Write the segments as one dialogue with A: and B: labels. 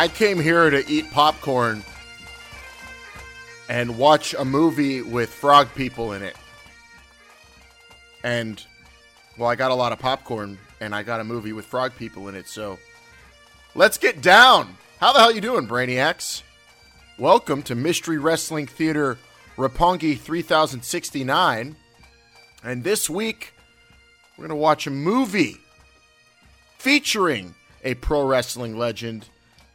A: I came here to eat popcorn and watch a movie with frog people in it. And well, I got a lot of popcorn and I got a movie with frog people in it, so let's get down. How the hell you doing, Brainiacs? Welcome to Mystery Wrestling Theater Roppongi 3069. And this week we're going to watch a movie featuring a pro wrestling legend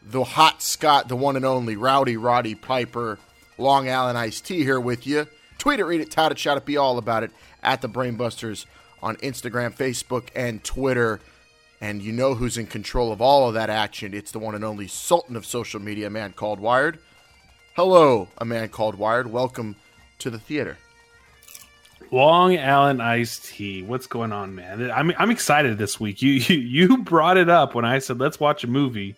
A: the hot Scot, the one and only Rowdy Roddy Piper, Long Island Iced Tea here with you. Tweet it, read it, tout it, shout it, be all about it at the Brainbusters on Instagram, Facebook, and Twitter. And you know who's in control of all of that action. It's the one and only Sultan of social media, a man called Wired. Hello, a man called Wired. Welcome to the theater.
B: Long Island iced tea. What's going on, man? I'm I'm excited this week. You you, you brought it up when I said let's watch a movie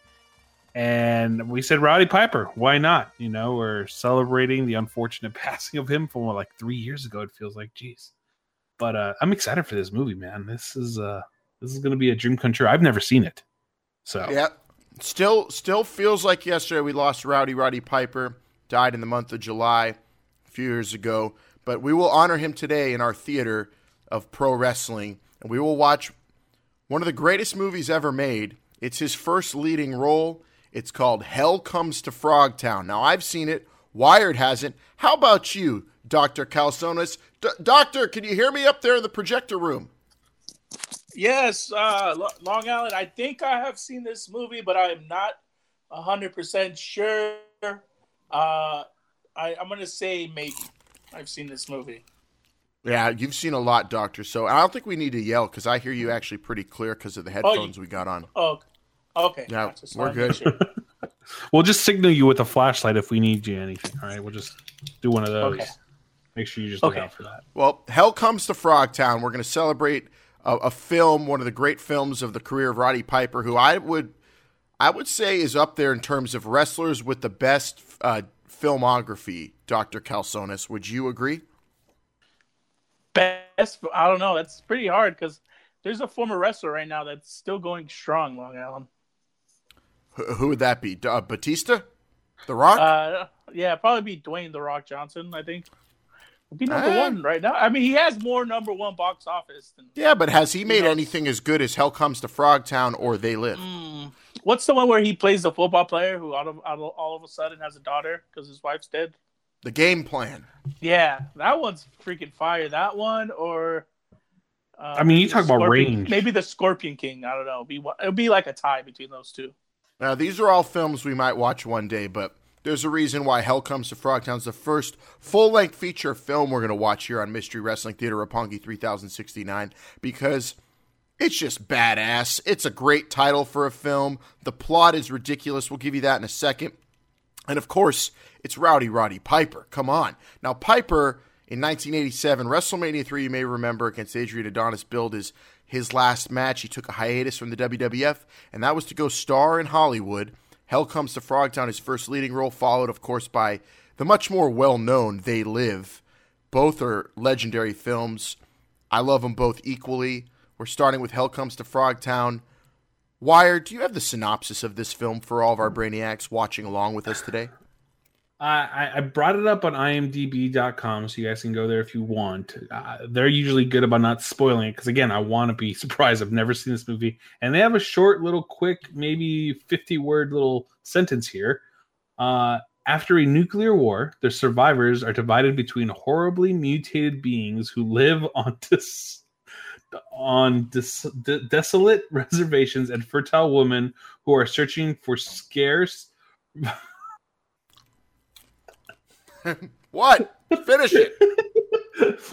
B: and we said Rowdy Piper. Why not? You know, we're celebrating the unfortunate passing of him from like three years ago. It feels like, jeez. But uh, I'm excited for this movie, man. This is uh, this is going to be a dream come true. I've never seen it, so
A: yeah. Still, still feels like yesterday we lost Rowdy Roddy Piper. Died in the month of July, a few years ago. But we will honor him today in our theater of pro wrestling, and we will watch one of the greatest movies ever made. It's his first leading role it's called Hell Comes to Frogtown. Now, I've seen it. Wired hasn't. How about you, Dr. Calzones? D- doctor, can you hear me up there in the projector room?
C: Yes, uh, Long Island. I think I have seen this movie, but I am not 100% sure. Uh, I, I'm going to say maybe I've seen this movie.
A: Yeah, you've seen a lot, Doctor. So I don't think we need to yell because I hear you actually pretty clear because of the headphones oh, you, we got on.
C: Oh, Okay.
A: Yeah, we're good.
B: we'll just signal you with a flashlight if we need you anything. All right, we'll just do one of those. Okay. Make sure you just look okay. out for that.
A: Well, Hell Comes to Frogtown. We're going to celebrate a, a, film, one of the great films of the career of Roddy Piper, who I would, I would say is up there in terms of wrestlers with the best uh, filmography. Doctor Calzones, would you agree?
C: Best? I don't know. That's pretty hard because there's a former wrestler right now that's still going strong, Long Island.
A: Who would that be? Uh, Batista, The Rock.
C: Uh, yeah, probably be Dwayne The Rock Johnson. I think would be number uh, one right now. I mean, he has more number one box office. Than,
A: yeah, but has he made anything as good as Hell Comes to Frogtown or They Live?
C: Mm, what's the one where he plays the football player who all of, all of a sudden has a daughter because his wife's dead?
A: The game plan.
C: Yeah, that one's freaking fire. That one or.
B: Uh, I mean, you talk about range.
C: Maybe the Scorpion King. I don't know. It'd be, it'd be like a tie between those two.
A: Now, these are all films we might watch one day, but there's a reason why Hell Comes to Frogtown is the first full length feature film we're going to watch here on Mystery Wrestling Theater Roppongi 3069 because it's just badass. It's a great title for a film. The plot is ridiculous. We'll give you that in a second. And of course, it's Rowdy Roddy Piper. Come on. Now, Piper in 1987, WrestleMania 3, you may remember, against Adrian Adonis, billed his his last match. He took a hiatus from the WWF, and that was to go star in Hollywood. Hell Comes to Frogtown, his first leading role, followed, of course, by the much more well known They Live. Both are legendary films. I love them both equally. We're starting with Hell Comes to Frogtown. Wire, do you have the synopsis of this film for all of our brainiacs watching along with us today?
B: I, I brought it up on imdb.com so you guys can go there if you want. Uh, they're usually good about not spoiling it because, again, I want to be surprised. I've never seen this movie. And they have a short, little, quick, maybe 50 word little sentence here. Uh, after a nuclear war, the survivors are divided between horribly mutated beings who live on dis- on dis- de- desolate reservations and fertile women who are searching for scarce.
A: what? Finish it.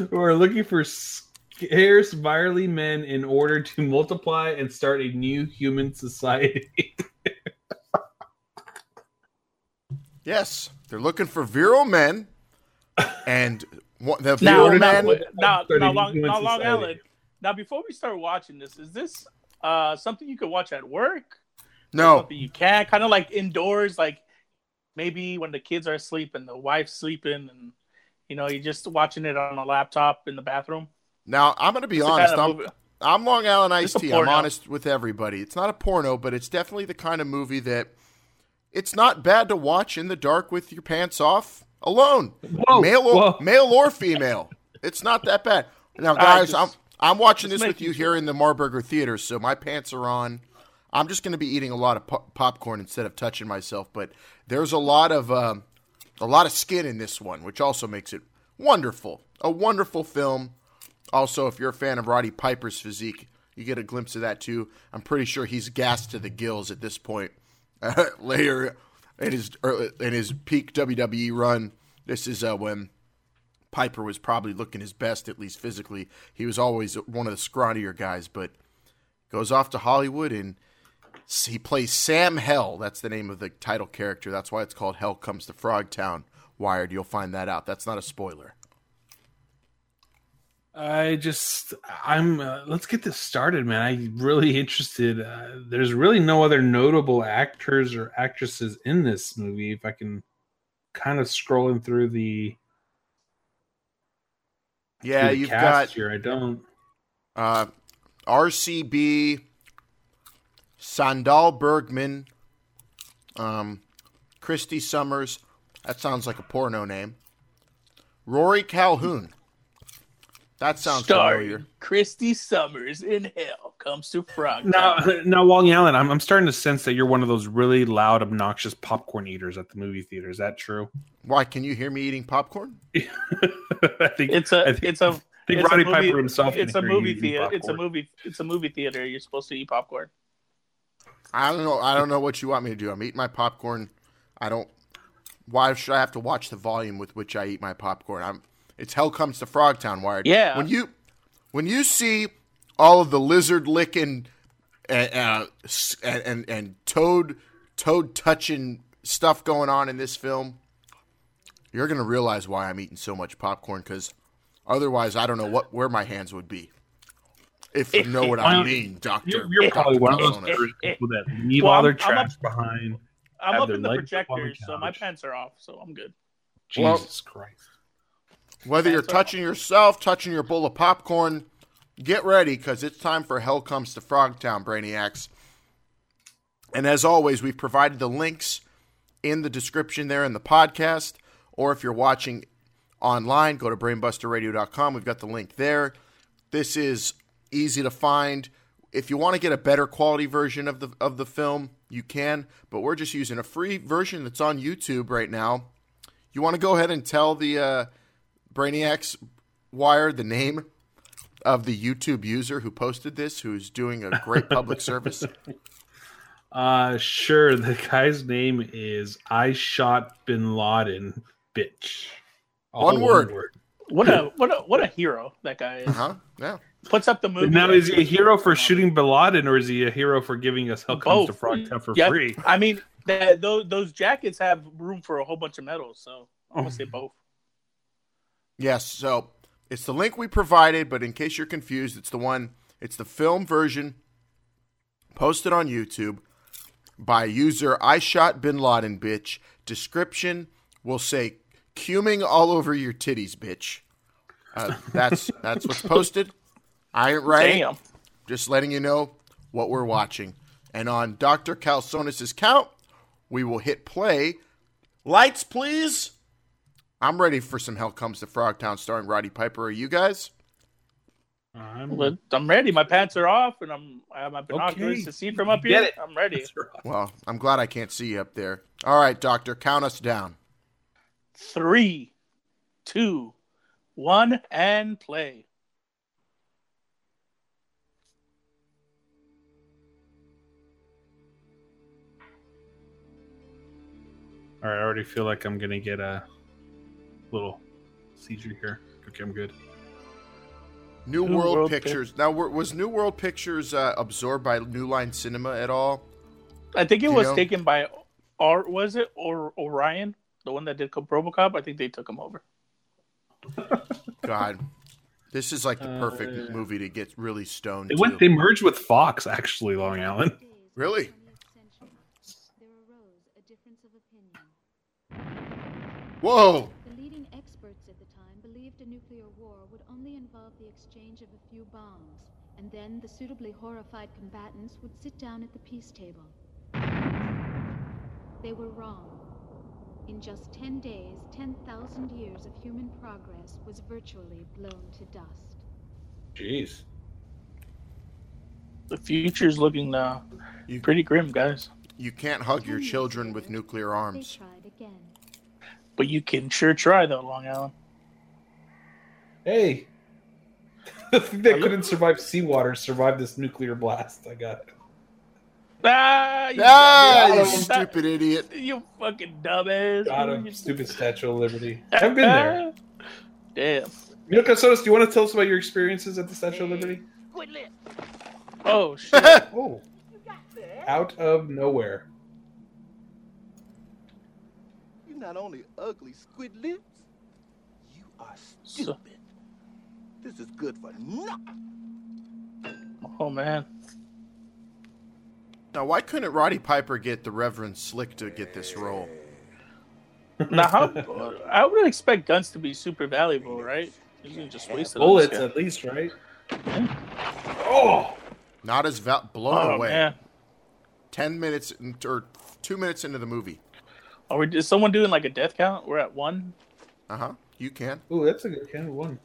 B: We're looking for scarce, virally men in order to multiply and start a new human society.
A: yes, they're looking for virile men, and the virile now, men.
C: Now, now, now, long, now, long Island. Now, before we start watching this, is this uh, something you could watch at work?
A: No,
C: something you can't. kind of like indoors, like maybe when the kids are asleep and the wife's sleeping and you know you're just watching it on a laptop in the bathroom
A: now i'm gonna be it's honest kind of i'm i'm long island iced tea i'm honest with everybody it's not a porno but it's definitely the kind of movie that it's not bad to watch in the dark with your pants off alone,
B: Whoa,
A: male or
B: whoa.
A: male or female. It's not that bad. Now, guys,
C: just-
A: I'm I'm watching this with you here in the Marburger Theater, so my pants are on. I'm just going to be eating a lot of po- popcorn instead of touching myself, but there's a lot of um, a lot of skin in this one, which also makes it wonderful. A wonderful film. Also, if you're a fan of Roddy Piper's physique, you get a glimpse of that too. I'm pretty sure he's gassed to the gills at this point. later in his early, in his peak WWE run, this is uh, when Piper was probably looking his best, at least physically. He was always one of the scrawnier guys, but goes off to Hollywood and he plays Sam Hell. That's the name of the title character. That's why it's called Hell Comes to Frogtown. Wired, you'll find that out. That's not a spoiler.
B: I just, I'm. Uh, let's get this started, man. I'm really interested. Uh, there's really no other notable actors or actresses in this movie. If I can, kind of scrolling through the
A: Yeah,
B: through the
A: you've got
B: here. I don't.
A: uh, RCB, Sandahl Bergman, um, Kristi Somers. That sounds like a porno name. Rory Calhoun. That sounds
C: Starring
A: familiar.
C: Kristi Somers in Hell comes to Frog.
B: Now, now, Wally Allen, I'm, I'm starting to sense that you're one of those really loud, obnoxious popcorn eaters at the movie theater. Is that true?
A: Why? Can you hear me eating popcorn?
B: I think
C: It's a
B: I think,
C: it's a
B: I think
C: it's a
B: Roddy
C: movie-
B: Piper himself.
C: it's
B: can
C: a
B: hear
C: movie theater. It's a movie. It's a movie theater. You're supposed to eat popcorn.
A: I don't know. I don't know what you want me to do. I'm eating my popcorn. I don't. Why should I have to watch the volume with which I eat my popcorn? I'm. It's hell comes to Frogtown, Wired.
C: Yeah.
A: When you, when you see all of the lizard licking, and uh, and, and and toad toad touching stuff going on in this film, you're gonna realize why I'm eating so much popcorn. Because otherwise, I don't know what where my hands would be. If you know what I mean, Doctor.
B: You're, you're probably one of those
A: eh,
B: eh, people that leave
C: Well,
B: all their
C: I'm- I'm
B: trash behind.
C: I'm up in the
B: legs up on the
C: projectors, so my pants are off, so I'm good.
A: Well-
B: Jesus Christ!
A: Whether you're
C: That's all.
A: touching yourself, touching your bowl of popcorn, get ready because it's time for Hell Comes to Frogtown, Brainiacs. And as always, we've provided the links in the description there in the podcast. Or if you're watching online, go to brainbusterradio.com. We've got the link there. This is easy to find. If you want to get a better quality version of the of the film, you can, but we're just using a free version that's on YouTube right now. You want to go ahead and tell the uh, Brainiacs Wire the name of the YouTube user who posted this, who's doing a great public service.
B: Uh, sure. The guy's name is I shot Bin Laden, bitch. All
A: One word.
C: What a what a what a hero that guy is.
A: Uh huh. Yeah.
C: Puts up the movie.
B: Now, is he a hero for shooting Bin Laden, or is he a hero for giving us Hell Comes to
C: Both.
B: Frogtown for
C: Yeah,
B: free?
C: I mean, that, those those jackets have room for a whole bunch of medals, so I'm gonna say both.
A: Yes. So it's the link we provided, but in case you're confused, it's the one. It's the film version posted on YouTube by user I shot Bin Laden bitch. Description will say "cuming all over your titties, bitch." Uh, that's that's what's posted. I ain't right.
C: Damn.
A: just letting you know what we're watching. And on Dr. Calsonis's count, we will hit play. Lights, please. I'm ready for some Hell Comes to Frogtown starring Roddy Piper. Are you guys?
B: I'm
C: But I'm ready. My pants are off, and I'm I have my binoculars
B: Okay.
C: to see from up
B: Get
C: here.
B: it.
C: I'm ready.
B: Right.
A: Well, I'm glad I can't see you up there. All right, Doctor, count us down.
C: Three, two, one, and play.
B: All right, I already feel like I'm gonna get a little seizure here. Okay, I'm good.
A: New,
C: New
A: World,
C: World
A: Pictures. Now, was New World Pictures uh, absorbed by New Line Cinema at all?
C: I think it
A: You
C: was
A: know?
C: taken by or was it or Orion, the one that did RoboCop. I think they took him over.
A: God, this is like the perfect
B: Uh,
A: movie to get really stoned.
B: They
A: to.
B: They merged with Fox, actually, Long Island.
A: Really?
D: There arose a difference of opinion.
A: Whoa!
D: The leading experts at the time believed a nuclear war would only involve the exchange of a few bombs, and then the suitably horrified combatants would sit down at the peace table. They were wrong. In just 10 days, 10,000 years of human progress was virtually blown to dust.
B: Jeez.
C: The future's looking uh,
A: You-
C: pretty grim, guys.
A: You can't hug your children with nuclear
D: They
A: arms.
D: tried again.
C: But you can sure try though, Long Island.
B: Hey. the thing that couldn't survive seawater survived this nuclear blast. I got it.
C: Ah, you,
A: Ah, you
B: him.
A: stupid idiot.
C: you fucking dumbass.
B: Got him. Stupid Statue of Liberty. I've been there.
C: Damn.
B: Milka Sodas, do you want to tell us about your experiences at the Statue of Liberty?
C: Oh shit.
B: Oh. Out of nowhere.
E: You not only ugly squid lips, you are
C: So-
E: stupid. This is good for nothing.
C: oh man.
A: Now, why couldn't Roddy Piper get the Reverend Slick to get this role?
C: Now, how, I would expect guns to be super valuable, right? You can just waste it.
B: Bullets, at least, right? Oh!
A: Not as val- blown
C: Oh
A: away.
C: man.
A: Ten minutes or two minutes into the movie.
C: Are we? Is someone doing like a death count? We're at one.
A: Uh huh. You can.
B: Ooh, that's a good kind of one.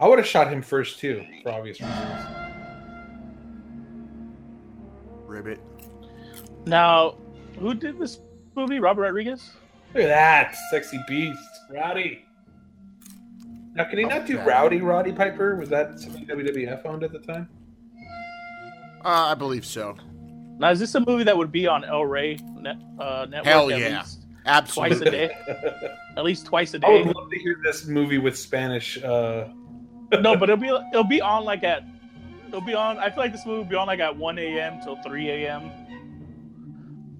B: I would have shot him first, too, for obvious reasons.
A: Ribbit.
C: Now, who did this movie? Robert Rodriguez.
B: Look at that. Sexy beast. Rowdy. Now, can he not do
A: Okay.
B: Rowdy Roddy Piper? Was that something WWF owned at the time?
A: Uh, I believe so.
C: Now, is this a movie that would be on El Rey net, uh, network?
A: Hell
C: at
A: yeah.
C: least
A: Absolutely.
C: twice a day. At least twice a
B: I would
C: day.
B: love to hear this movie with Spanish. Uh,
C: no, but it'll be it'll be on like at it'll be on. I feel like this movie will be on like at one a.m. till three a.m.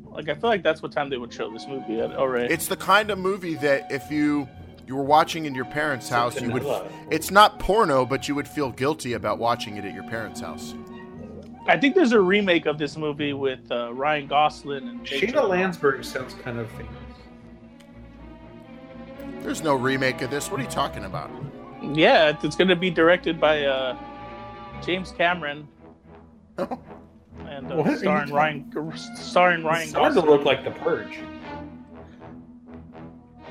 C: Like I feel like that's what time they would show this movie at El Rey.
A: It's the kind of movie that if you you were watching in your parents' house, you would. It's not porno, but you would feel guilty about watching it at your parents' house.
C: I think there's a remake of this movie with uh, Ryan Gosling and Jake
B: Shayna
C: Gyllenhaal.
B: Landsberg sounds kind of famous.
A: There's no remake of this. What are you talking about?
C: Yeah, it's going to be directed by uh, James Cameron and uh,
B: What are you
C: starring Ryan starring Ryan
B: It starting
C: Gosling.
B: to look like The Purge.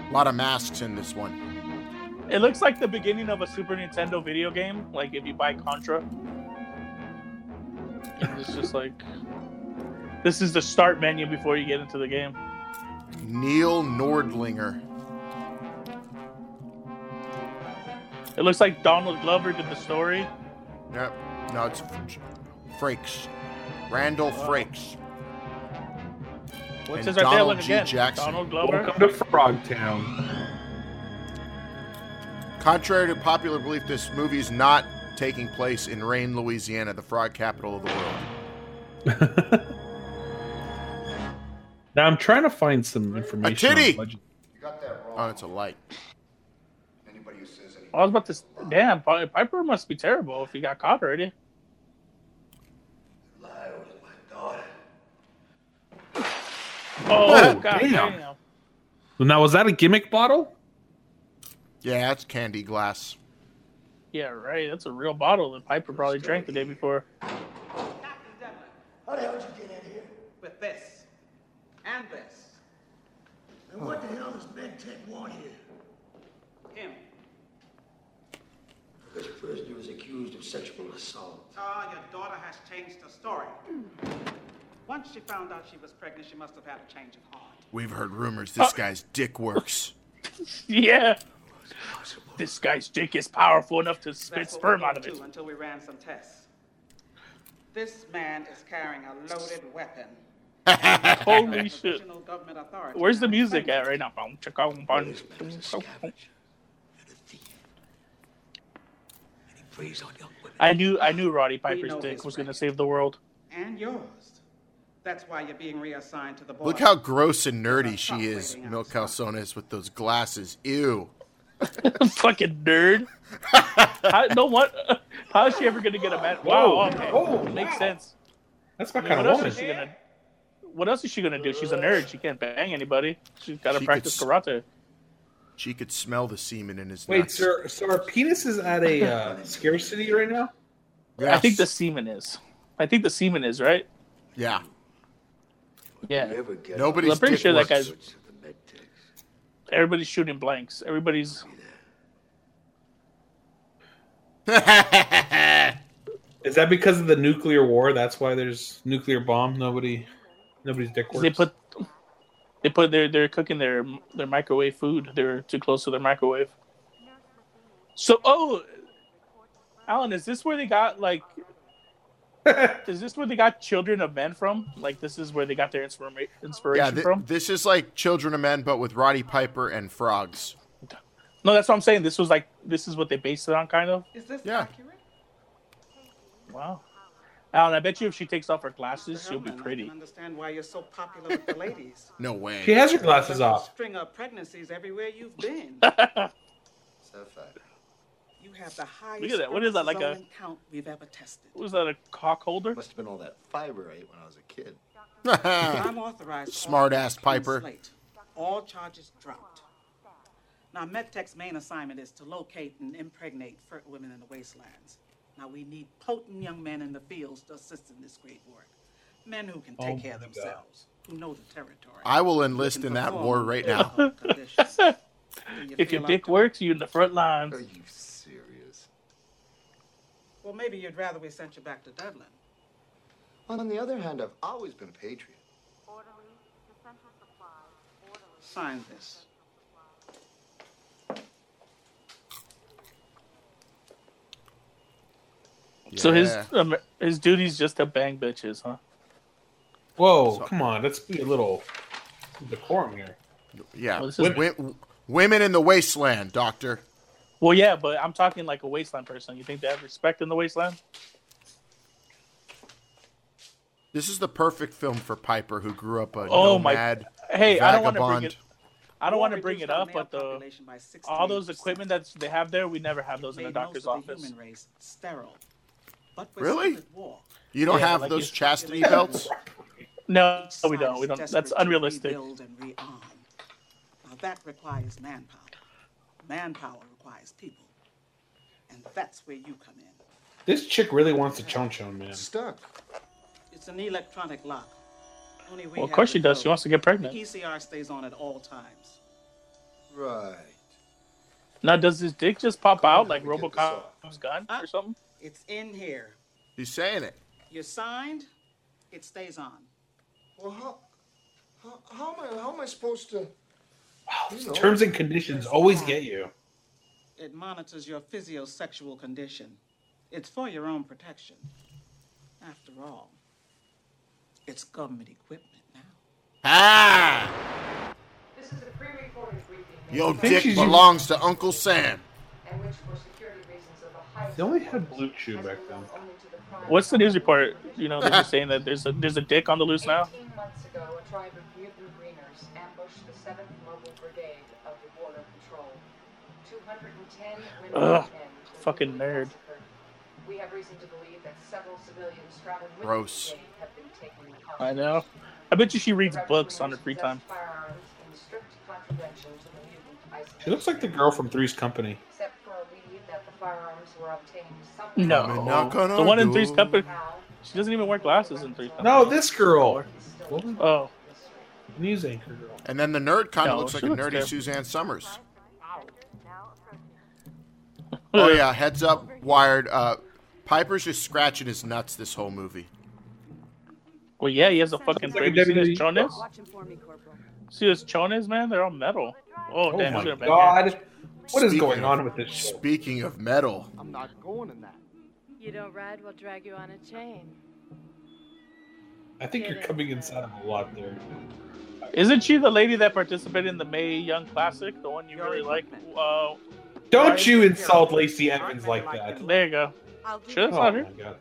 A: A lot of masks in this one.
C: It looks like the beginning of a Super Nintendo video game. Like if you buy Contra, And it's just like this is the start menu before you get into the game.
A: Neil Nordlinger.
C: It looks like Donald Glover did the story.
A: Yep. No, it's Frakes. Randall Frakes.
C: What's
A: And
C: his right there?
A: Donald
C: Look
A: G.
C: again.
A: Jackson.
C: Donald Glover.
B: Welcome to Frogtown.
A: Contrary to popular belief, this movie is not taking place in Rayne, Louisiana, the frog capital of the world.
B: now I'm trying to find some information. on
A: titty!
B: budget.
F: You got that wrong.
A: Oh, it's a light.
F: Anybody who says anything.
C: I was about to. Damn, Piper must be terrible if he got caught already.
F: Lie was my daughter.
C: Oh, god
B: damn.
C: damn.
B: Now, was that a gimmick bottle?
A: Yeah, it's candy glass.
C: Yeah, right. That's a real bottle that Piper probably drank the day before.
F: Captain Devlin, how the hell did you get in here?
G: with this and this.
F: And what the hell does MedTech want here?
G: Him.
F: This prisoner is accused of sexual assault.
G: Ah, your daughter has changed her story. Once she found out she was pregnant, she must have had a change of heart.
A: We've heard rumors this guy's dick works.
C: Yeah. This guy's dick is powerful enough to spit sperm out of
G: did
C: it.
G: Until we ran some tests. This man is carrying a loaded weapon.
C: Holy shit.
G: Provisional government authority
C: Where's the music at right now? Boom, chicka, boom, boom.
F: This man's a scavenge and a thief. And he preys on young women.
C: I knew I knew Roddy Piper's dick was gonna save the world.
G: And yours. That's why you're being reassigned to the border.
A: Look how gross and nerdy she is, Milk Calzones, with those glasses. Ew.
C: Fucking nerd. how, no what? How is she ever gonna get a man? Wow. Okay.
B: Oh,
C: makes
B: wow.
C: sense.
B: That's my
C: I mean,
B: kind
C: what
B: of
C: else
B: woman.
C: is she gonna? What else is she gonna do? She's a nerd. She can't bang anybody. She's got to
A: She
C: practice
A: could
C: karate.
A: She could smell the semen in his
B: Wait,
A: nuts.
B: so, so our penis is at a uh, scarcity right now?
C: I think the semen is. I think the semen is right.
A: Yeah.
C: Yeah,
F: Never get
A: Nobody's
C: I'm pretty
A: dick
C: sure that
A: works.
C: guy's-
F: What's the med techs?
C: Everybody's shooting blanks. Everybody's
B: Is that because of the nuclear war? That's why there's nuclear bomb. Nobody, nobody's dick works.
C: they put they put they're they're cooking their their microwave food. They're too close to their microwave. So oh, Alan, is this where they got like? Is this where they got Children of Men from? Like this is where they got their inspira- inspiration
A: yeah, thi-
C: from?
A: this is like Children of Men, but with Roddy Piper and frogs.
C: No, that's what I'm saying. This was like this is what they based it on, kind of.
G: Is this
A: Yeah.
G: accurate?
C: Wow. Alan, I bet you if she takes off her glasses,
G: Mr.
C: she'll be
G: Hellman, I
C: pretty.
G: can understand why you're so popular with the ladies.
A: No way.
B: she has her glasses off.
G: String of pregnancies everywhere you've been.
F: so Sapphire.
G: You have the highest
C: Look at that. What is that, like a-
G: peroxisone count we've ever tested.
C: Was that a cock holder?
F: Must have been all that fiber I ate when I was a kid.
G: I'm authorized. to
A: Smart ass Piper.
G: slate. All charges dropped. Now, MedTech's main assignment is to locate and impregnate fertile women in the wastelands. Now, we need potent young men in the fields to assist in this great work. Men who can
B: Oh
G: take care of
B: my God.
G: themselves, who know the territory.
A: I will enlist in that war right now.
G: difficult conditions. Do you
C: If your
G: up
C: dick
G: to
C: works, you're in the front lines.
F: Are you serious?
G: Well, maybe you'd rather we sent you back to Dublin.
F: On the other hand, I've always been a patriot.
G: orderly Sign this.
C: So his
A: Yeah.
C: um, his duty's just to bang bitches, huh?
B: Whoa, come on, let's be a little decorum here.
A: Yeah,
C: Well, is-
A: Wi- women in the wasteland, Doctor.
C: Well, yeah, but I'm talking like a wasteland person. You think they have respect in the wasteland?
A: This is the perfect film for Piper, who grew up a
C: Oh, my-
A: nomad
C: Hey, I don't want to bring it. I don't want to bring it up, but the
G: population by 68%.
C: all those equipment that they have there, we never have those in the
G: made
C: doctor's
G: most of the
C: office.
G: human race sterile. But we're
A: Really?
G: still war.
A: You don't
C: Yeah,
A: have
C: like
A: those chastity belts?
C: No, we don't. We don't. That's unrealistic.
G: and. Now that requires manpower. Manpower requires people, and that's where you come in.
B: This chick really wants a chon chon, man.
F: Stuck.
G: It's an electronic lock. Only we
C: Well, of course
G: the
C: she does. She wants to get pregnant. The.
G: ECR stays on at all times.
F: Right.
C: Now, does his dick just pop out like
F: Let me get this.
C: RoboCop's gun
G: Huh?
C: or ah, something?
G: It's in here.
A: He's saying it.
G: You're signed. It stays on.
F: Well, how, how, how am I, how am I supposed to? You know,
B: Terms and conditions always get you.
G: It monitors your physiosexual condition. It's for your own protection. After all, it's government equipment now.
A: Ah!
H: This is a pre-recorded briefing.
A: Your dick
B: she's
A: belongs to Uncle Sam.
H: And which, for security reasons of the highest
B: They only had
H: importance,
B: Blue Chew back then.
H: known only to the prime
C: What's the news report? You know, they're just saying that there's a there's a dick on the loose now.
H: 18 months ago, a tribe of mutant greeners ambushed the 7th Mobile Brigade of the Border Patrol. 210 women
C: Ugh,
H: and men were
C: fucking nerd.
H: massacred. We have reason to believe that several civilians traveling with
A: Gross.
H: have been taken.
C: I know. I bet you she reads books on her free time.
H: possessed firearms in strict contravention to the mutant
B: She looks like the girl from Three's Company.
H: Except for a lead that the firearms were obtained somewhere.
C: No,
A: I'm not gonna
C: the one in Three's Company. She doesn't even wear glasses in Three's Company.
B: No, this girl.
H: is still
B: What was
H: a
C: Oh.
B: News anchor girl.
A: And then the nerd kind of
C: No,
A: looks like
C: she
A: a
C: looks
A: nerdy
C: terrible.
A: Suzanne Somers. Oh yeah, heads up, Wired. Uh, Piper's just scratching his nuts this whole movie.
C: well, yeah, he has a fucking
B: Like a
C: baby. See his
B: WWE.
C: chones?
I: Watch him for me, Corporal.
C: See his chones, man? They're all metal. Oh,
B: Oh
C: damn,
B: my
C: should have been here.
B: god. What is
A: Speaking
B: going on with this show?
A: Speaking of metal,
E: I'm not going in that.
I: You don't ride, we'll drag you on a chain.
B: I think you're coming inside of a lot there.
C: Isn't she the lady that participated in the Mae Young Classic? The one you really like? Uh,
B: Don't
C: Right.
B: you insult Lacey Evans like that.
C: there you go. Sure, that's
B: Oh
C: not
B: my
C: her.
B: god.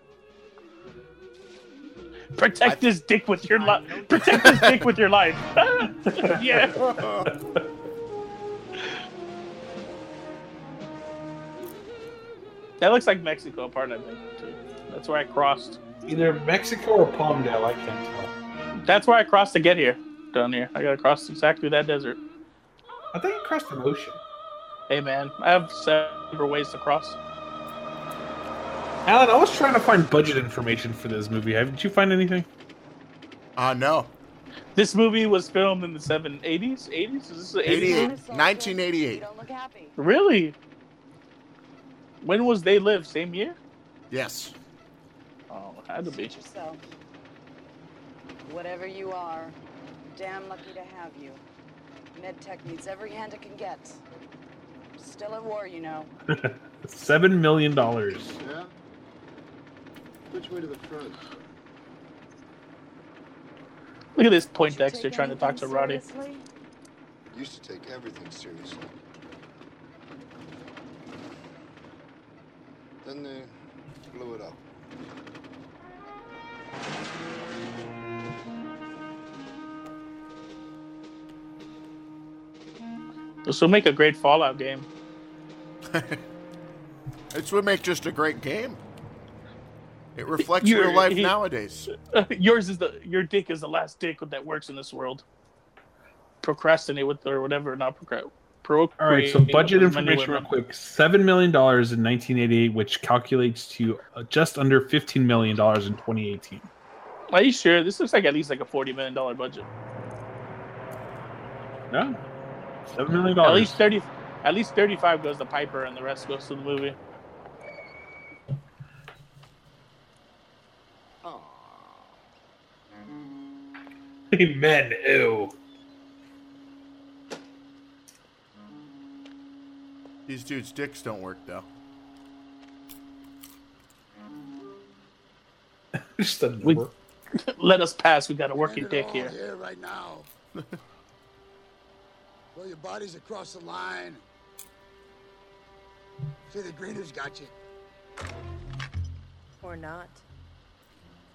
C: Protect this dick with your life. Protect this dick with your life. yeah. That looks like Mexico part, I think, too. That's where I crossed.
B: Either Mexico or Palmdale, I can't tell.
C: That's where I crossed to get here. Down here. I gotta cross exactly that desert.
B: I think you crossed an ocean.
C: Hey, man. I have several ways to cross.
B: Alan, I was trying to find budget information for this movie. Haven't you find anything?
A: uh no.
C: This movie was filmed in the seven eighties, eighties. Is this the
A: 88,
C: eighties?
A: 1988.
C: Really? When was They Live? Same year?
A: Yes.
C: Oh, had to be.
J: yourself. Whatever you are, damn lucky to have you. MedTech needs every hand it can get. Still at war, you know.
B: Seven million dollars.
E: Yeah? Which way to the front?
C: Look at this point Dexter trying to talk to Roddy.
E: Used to take everything seriously. Then they blew it up.
C: This will make a great Fallout game.
A: this would make just a great game. It reflects
C: You're-
A: real life
C: he-
A: nowadays.
C: Yours is the your dick is the last dick that works in this world. Procrastinate with or whatever, not procrastinate.
B: All right, so budget information real quick: seven million dollars in 1988, which calculates to uh, just under 15 million dollars in 2018.
C: Are you sure? This looks like at least like a forty million dollar budget.
B: No, seven million
C: At least thirty. At least thirty-five goes to Piper, and the rest goes to the movie.
B: Amen. ew.
A: These dudes' dicks don't work though.
B: Just doesn't
C: We- Let us pass. We got a working dick here.
K: Here right now. Well, your body's across the line. See, the greeners got you.
I: Or not.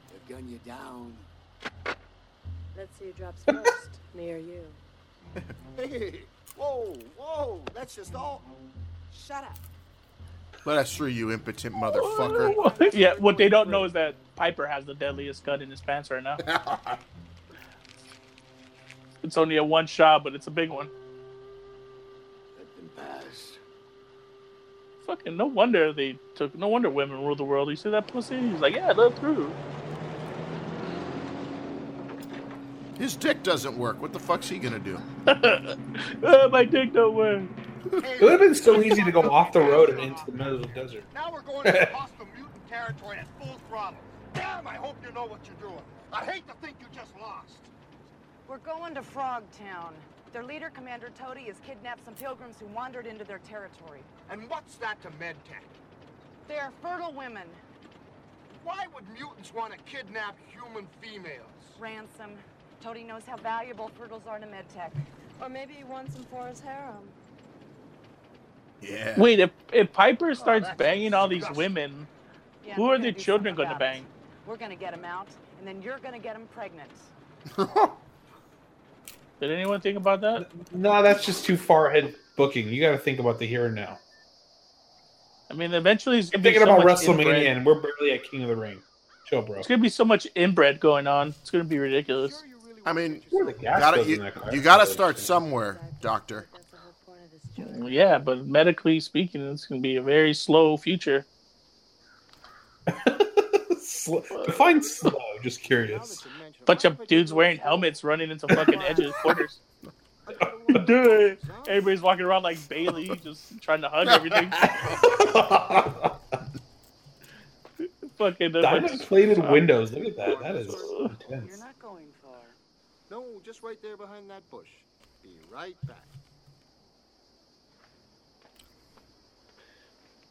K: They've gunned you down.
I: Let's see who drops first. Me or you.
E: Hey, whoa, whoa, that's just all.
J: Shut up.
A: Let us through, you impotent motherfucker.
C: yeah, what they don't know is that Piper has the deadliest gun in his pants right now. it's only a one shot, but it's a big one. Fucking no wonder they took. No wonder women rule the world. You see that pussy? He's like, yeah, let through.
A: His dick doesn't work. What the fuck's he gonna do?
C: oh, my dick don't work.
B: It would have been so easy to go off the road and into the middle of the desert.
F: Now we're going into hostile mutant territory at full throttle. Damn, I hope you know what you're doing. I hate to think you just lost.
J: We're going to Frogtown. Their leader, Commander Toady, has kidnapped some pilgrims who wandered into their territory.
F: And what's that to MedTech?
J: They are fertile women.
F: Why would mutants want to kidnap human females?
J: Ransom. Toady knows how valuable fertiles are to MedTech.
I: Or maybe he wants them for his harem.
A: Yeah.
C: Wait, if if Piper oh, starts
F: that's
C: banging all these women,
J: Yeah,
C: who
J: we're
C: the children going to
J: about it.
C: bang?
J: We're gonna get them out, and then you're gonna get them pregnant.
C: Did anyone think about that?
B: No, that's just too far ahead booking. You got to think about the here and now.
C: I mean, eventually it's
B: I'm
C: be
B: thinking
C: so
B: about WrestleMania,
C: inbred.
B: and we're barely at King of the Ring. Chill, bro.
C: It's gonna be so much inbred going on. It's gonna be ridiculous.
A: I mean,
B: Where the
A: gotta, you,
B: that
A: you gotta start somewhere, Doctor.
I: That's the whole point of this joke.
C: Yeah, but medically speaking, it's gonna be a very slow future.
B: Slow. Define slow. Just curious.
C: Bunch of dudes wearing helmets running into fucking edges corners. Do it. Everybody's walking around like Bayley, just trying to hug everything. fucking
B: Diamond plated windows. Look at that. That is intense.
K: You're not going far. No, just right there behind that bush. Be right back.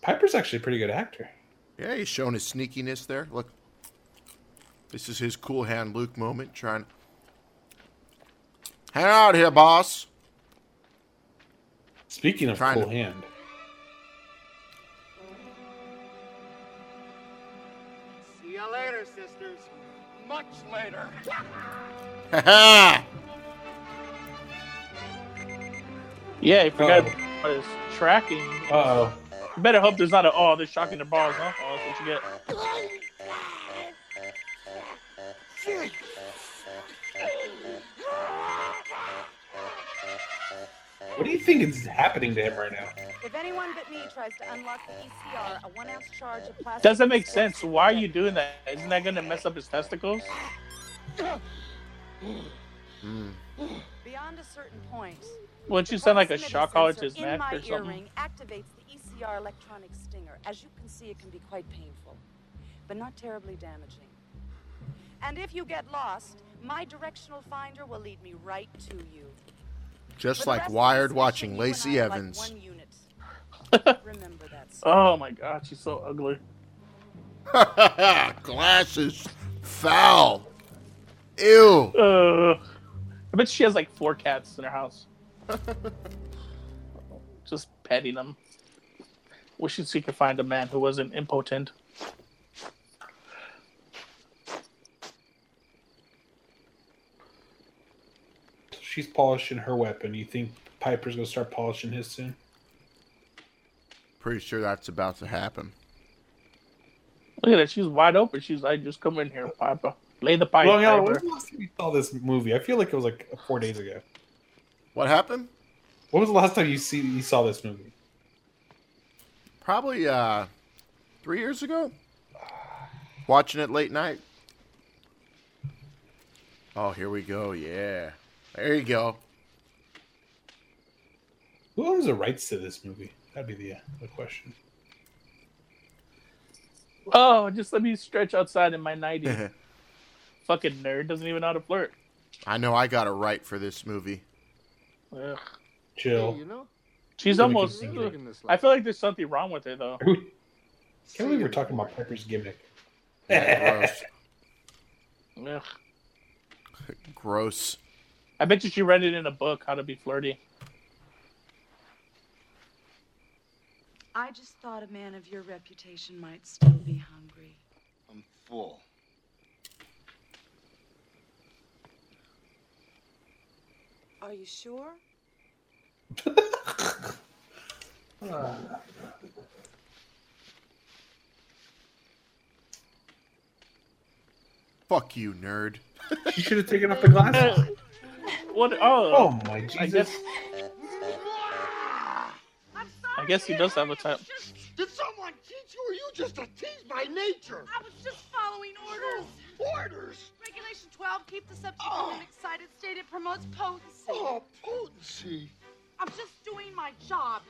B: Piper's actually a pretty good actor.
A: Yeah, he's showing his sneakiness there. Look, this is his cool hand Luke moment. Trying, hang out here, boss.
B: Speaking of
A: Trying
B: cool
A: to-
B: hand,
F: See you later, sisters. Much later.
A: Ha
C: Yeah, he forgot
B: Oh.
C: about his tracking.
B: uh oh.
C: Better hope there's not a oh, they're shocking their balls, huh? Oh, that's what you get.
B: What do you think is happening to him right now?
J: If anyone but me tries to unlock the ECR, a one-ounce charge of plastic.
C: Doesn't make sense. Why are you doing that? Isn't that gonna mess up his testicles?
J: Beyond a certain point,
C: Wouldn't you sound like a
J: proximity
C: shock collar to his
J: in
C: neck or something?
J: earring activates the ECR electronic stinger. As you can see, it can be quite painful, but not terribly damaging. And if you get lost, my directional finder will lead me right to you.
A: Just like Wired
J: this
A: watching
J: mission, you and
A: Lacey
J: I are like
A: Evans.
J: one unit. Remember that.
C: Oh my god, she's so ugly.
A: Glasses. Foul. Ew.
C: Uh, I bet she has like four cats in her house. Just petting them. Wishing she could find a man who wasn't impotent.
B: She's polishing her weapon. You think Piper's gonna start polishing his soon?
A: Pretty sure that's about to happen.
C: Look at that, she's wide open. She's like, just come in here, Piper. Lay the pipe.
B: Long Island,
C: Piper.
B: when was the last time you saw this movie? I feel like it was like four days ago.
A: What happened?
B: When was the last time you see you saw this movie?
A: Probably uh three years ago. Watching it late night. Oh, here we go. Yeah. There you go.
B: Who owns the rights to this movie? That'd be the, uh, the question.
C: Oh, just let me stretch outside in my 90s. Fucking nerd doesn't even know how to flirt.
A: I know I got a right for this movie.
C: Ugh.
B: Chill.
K: Hey, you know,
C: She's almost.
B: continue.
C: I feel like there's something wrong with her though.
B: Can't believe we're talking about Piper's gimmick.
A: Yeah, gross.
C: Ugh.
A: gross.
C: I bet you she read it in a book, How to Be Flirty.
J: I just thought a man of your reputation might still be hungry.
F: I'm full.
J: Are you sure?
A: Fuck you, nerd.
B: you should have taken off the glasses.
C: What? Oh,
B: Oh my
C: I
B: Jesus!
C: guess. I guess he does have a type.
F: Did someone teach you or you just a tease by nature?
L: I was just following orders.
F: Orders?
L: Regulation 12, keep the subject
F: Oh.
L: in an excited state. It promotes potency.
F: Oh, potency.
L: I'm just doing my job.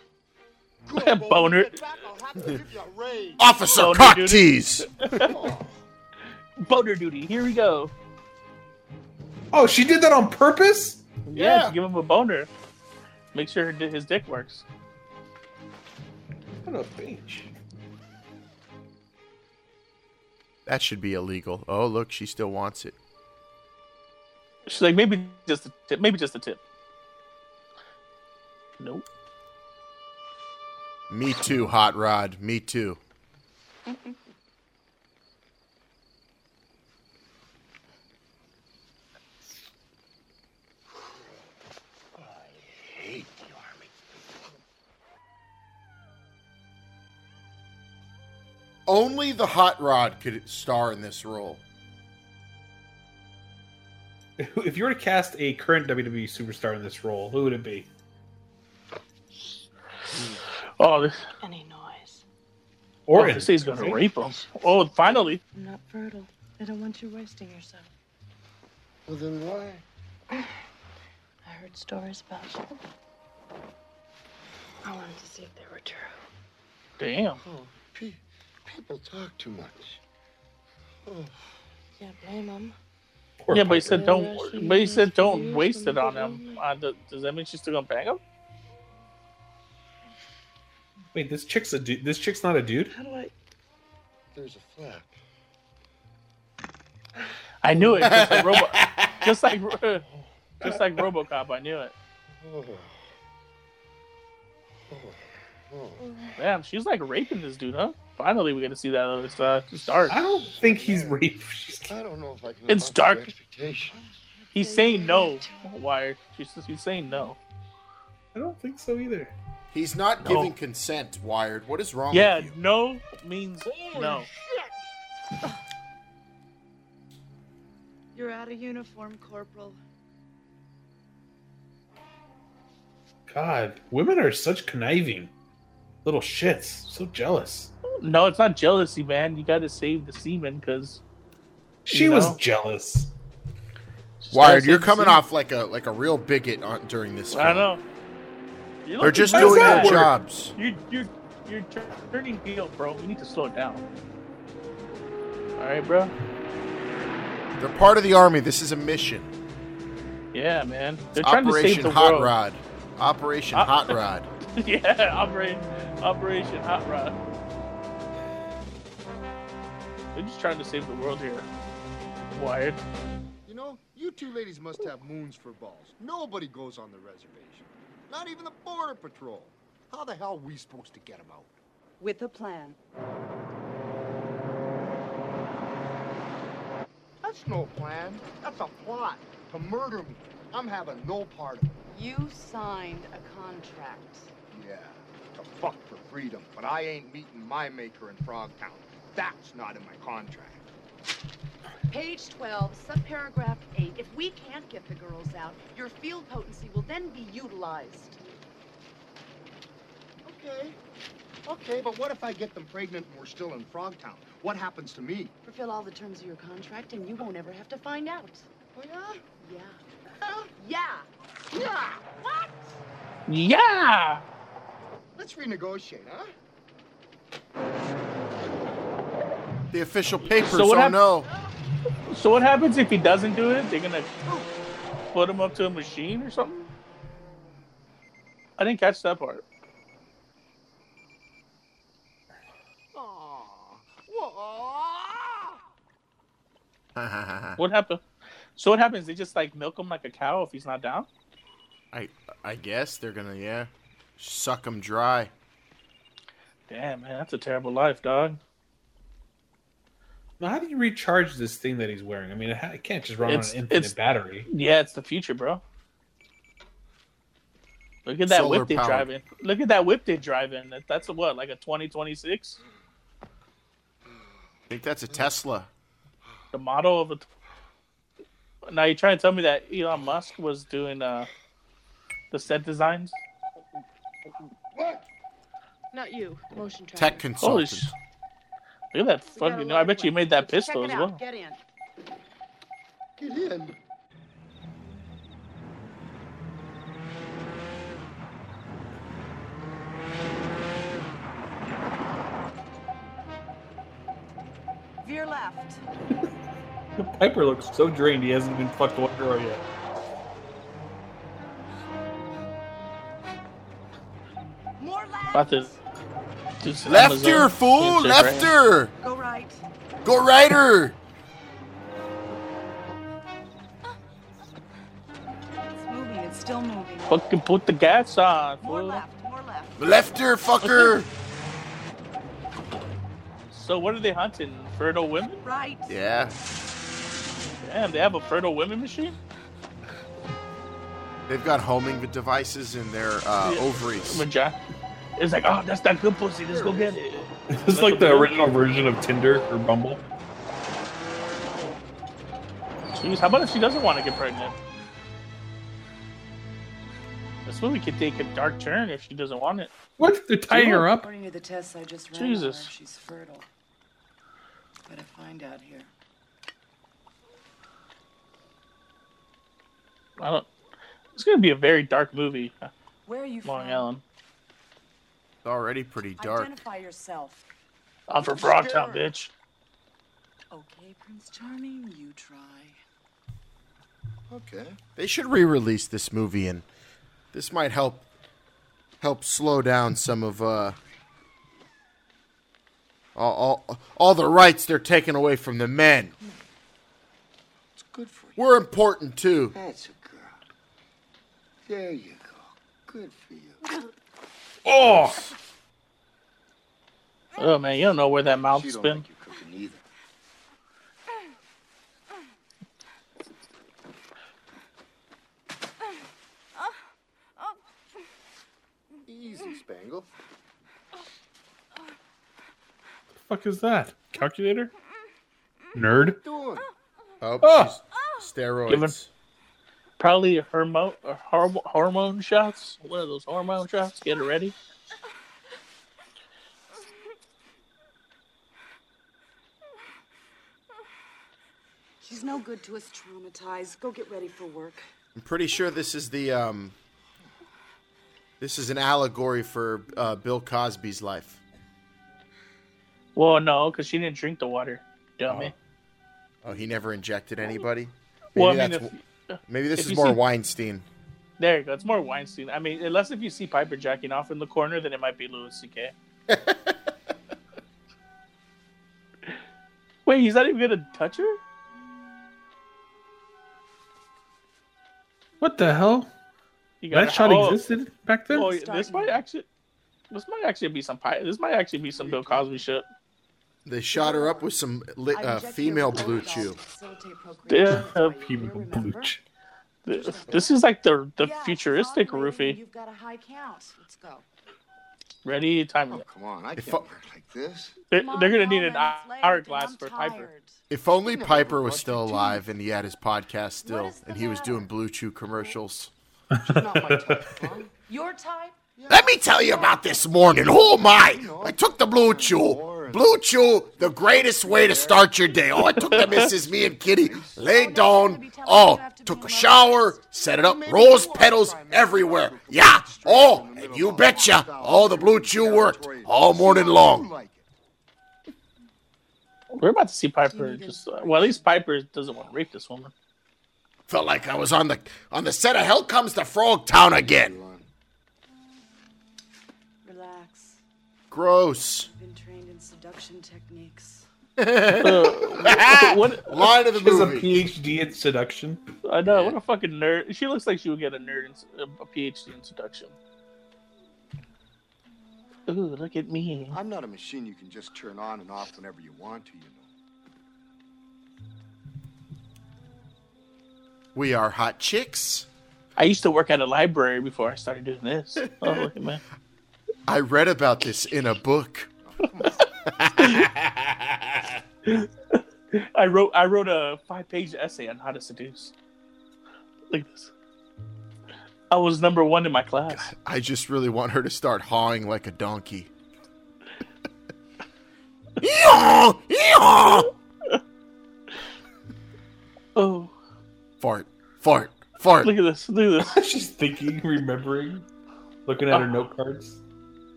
F: Good,
C: Boner.
F: you get back, I'll have to give you a raise.
A: Officer cock
C: dude.
A: tease.
C: Boner duty. Here we go.
B: Oh, she did that on purpose.
C: Yeah,
A: Yeah.
C: to give him a boner. Make sure his dick works.
B: What a bitch.
A: That should be illegal. Oh, look, she still wants it.
C: She's like, maybe just a tip. Maybe just a tip. Nope.
A: Me too, Hot Rod. Me too. Only the Hot Rod could star in this role.
B: If you were to cast a current WWE superstar in this role, who would it be?
C: Oh, this,
I: Any noise.
B: Or
C: oh, this he's gonna rape him. Oh, finally.
I: I'm not fertile. I don't want you wasting yourself.
F: Well, then why?
I: I heard stories about you. I wanted to see if they were true.
C: Damn.
F: Oh, pe- people talk too much. Oh.
I: Can't blame them.
B: Poor
C: yeah, but he said don't.
I: she
C: But he said don't waste it on
I: to
C: him. Uh, th- does that mean she's still gonna bang him?
B: Wait, this chick's a dude. This chick's not a dude.
I: How do I?
F: There's a flap.
C: I knew it. Just like Robo, just like just like RoboCop. I knew it.
F: Oh. Oh. Oh.
C: Damn, she's like raping this dude, huh? Finally, we get to see that. other uh, it's dark.
B: I don't think he's raped.
F: I don't know if I can.
C: It's
F: live up to your
C: dark. He's saying no. Wired. She's he's saying no.
B: I don't think so either.
A: He's not
C: No.
A: giving consent, Wired. What is wrong
C: Yeah,
A: with you?
C: no means no.
J: You're out of uniform, Corporal.
B: God, women are such conniving little shits. So jealous.
C: No, it's not jealousy, man. You got to save the semen because
B: She
C: You
B: was
C: know?
B: jealous.
A: Wired,
C: Just
A: you're coming
C: see.
A: off like a like a real bigot on during this. Film.
C: I know.
A: They're just doing their
C: bad.
A: jobs.
C: You you you're tur- turning heel, bro. We need to slow it down. All right, bro.
A: They're part of the army. This is a mission.
C: Yeah, man. They're
A: It's
C: trying to
A: Operation
C: save the
A: Hot
C: world.
A: Rod. Operation
C: Uh,
A: Hot Rod.
C: yeah, Operation Operation Hot Rod. They're just trying to save the world here. Wired.
K: You know, you two ladies must have moons for balls. Nobody goes on the reservation. Not even the border patrol. How the hell are we supposed to get them out?
J: With a plan.
K: That's no plan. That's a plot to murder me. I'm having no part of it.
J: You signed a contract.
K: Yeah, to fuck for freedom. But I ain't meeting my maker in Frogtown. That's not in my contract.
L: Page 12, subparagraph 8. If we can't get the girls out, your field potency will then be utilized.
K: Okay. Okay, but what if I get them pregnant and we're still in Frogtown? What happens to me?
L: Fulfill all the terms of your contract, and you won't ever have to find out.
K: Oh, yeah?
L: Yeah. Yeah.
K: Yeah!
L: What?
C: Yeah.
K: Let's renegotiate, huh?
A: The official papers.
C: So what
A: oh
C: hap-
A: no.
C: So what happens if he doesn't do it? They're gonna put him up to a machine or something. I didn't catch that part. What happened? So what happens? They just like milk him like a cow if he's not down.
A: I I guess they're gonna yeah, suck them dry.
C: Damn man, that's a terrible life, dog.
B: Now, how do you recharge this thing that he's wearing? I mean, it, can't just run
C: It's-
B: on an infinite
C: it's-
B: battery.
C: Yeah, it's the future, bro. Look at that
A: Solar
C: whip they
A: powered.
C: drive in. Look at that whip they drive in. That, that's a what, like a twenty twenty six?
A: I think that's a Tesla.
C: The model of a. Now you're trying to tell me that Elon Musk was doing uh the set designs?
L: Not you. Motion tracker.
A: Tech
C: Holy
A: consultant.
C: sh- Look at that fucking. No, I bet you made that pistol
L: Check
C: as
L: it
C: well.
L: Get in.
K: Get in.
J: Veer left.
B: The Piper looks so drained he hasn't even fucked one girl yet.
C: About to do some
A: Left
C: Amazon
A: her, fool! Left her!
J: Go right.
A: Go right her!
J: It's moving. It's still moving.
C: Fucking put the gas on,
J: More
C: fool.
J: left. More left.
A: Left her, fucker!
C: So what are they hunting? Fertile women?
J: Right.
A: yeah.
C: Damn, they have a fertile women machine?
A: They've got homing devices in their uh,
C: Yeah.
A: ovaries.
C: Vagina. It's like, oh, that's that good pussy. Let's go get it.
B: It's like the original version of Tinder or Bumble.
C: Jeez, how about if she doesn't want to get pregnant? This movie could take a dark turn if she doesn't want it.
B: What? They're tying her up?
J: According to the tests I just ran,
C: Jesus.
J: her, she's fertile. Better find out here.
C: I don't. It's gonna be a very dark movie, uh,
J: Where are you
C: Long
J: from?
C: Island.
A: It's already pretty dark.
J: Identify yourself.
C: I'm from Frogtown, bitch.
J: Okay, Prince Charming, you try.
K: Okay.
A: They should re-release this movie, and this might help help slow down some of uh all, all, all the rights they're taking away from the men.
K: It's good for you.
A: We're important too.
K: That's a girl. There you go. Good for you.
B: Oh!
C: Oh man, you don't know where that
K: mouth's
C: been.
K: like you cooking. Easy, Spangle.
B: fuck is that? Calculator? Nerd?
A: Oh,
B: Oh.
A: she's steroids.
C: Given- Probably hormone or horm- hormone shots. One of those hormone shots. Get it ready.
J: She's no good to us traumatized. Go get ready for work.
A: I'm pretty sure this is the um. This is an allegory for uh, Bill Cosby's life.
C: Well, no, because she didn't drink the water, dummy.
A: Oh, he never injected anybody. Maybe
C: Well, I mean,
A: that's
C: if-
A: w- maybe this
C: if
A: is more
C: see-
A: Weinstein.
C: There you go. It's more Weinstein. I mean, unless if you see Piper jacking off in the corner, then it might be Louis C.K. Wait, he's not even gonna touch her?
B: What the hell?
C: You
B: That
C: gotta-
B: shot
C: oh,
B: existed back then?
C: Oh, this might actually, this might actually be some pi- This might actually be some Bill Cosby shit.
A: They shot her up with some li- uh, female blue chew.
C: Yeah,
B: People blooch.
C: This is like the the futuristic roofie.
J: You've got a high count. Let's go.
C: Ready? Time.
K: Oh, come on, I
A: If
K: can't
A: I-
K: work like this.
C: They're, they're gonna need an
J: Roman, it's late,
C: hourglass for
J: I'm
C: Piper.
A: If only Piper was still alive and he had his podcast still, and he was doing Blue Chew commercials.
K: Not my type,
J: Your type?
A: Let me tell you about this morning. Oh my! I took the Blue Chew. Blue Chew, the greatest way to start your day. Oh, I took the missus, me and Kitty, laid down. Oh, took a shower, set it up, rose petals everywhere. Yeah. Oh, and you betcha. Oh, the Blue Chew worked all morning long.
C: We're about to see Piper just. Uh, well, at least Piper doesn't want to rape this woman.
A: Felt like I was on the on the set of Hell Comes to Frogtown again.
J: Relax.
A: Gross.
J: Been trained in seduction techniques.
C: Uh, what?
A: Line of the
B: She has a. PhD in seduction.
C: I know. What a fucking nerd. She looks like she would get a nerd in, a PhD in seduction. Ooh, look at me.
K: I'm not a machine you can just turn on and off whenever you want to, you know.
A: We are hot chicks.
C: I used to work at a library before I started doing this. Oh, look at me.
A: I read about this in a book.
C: I wrote I wrote a five page essay on how to seduce. Look at this. I was number one in my class.
A: I just really want her to start hawing like a donkey. Yeehaw! Yeehaw!
C: Oh,
A: Fart, fart, fart.
C: look at this. Look at this.
B: She's thinking, remembering, looking at her uh, note cards.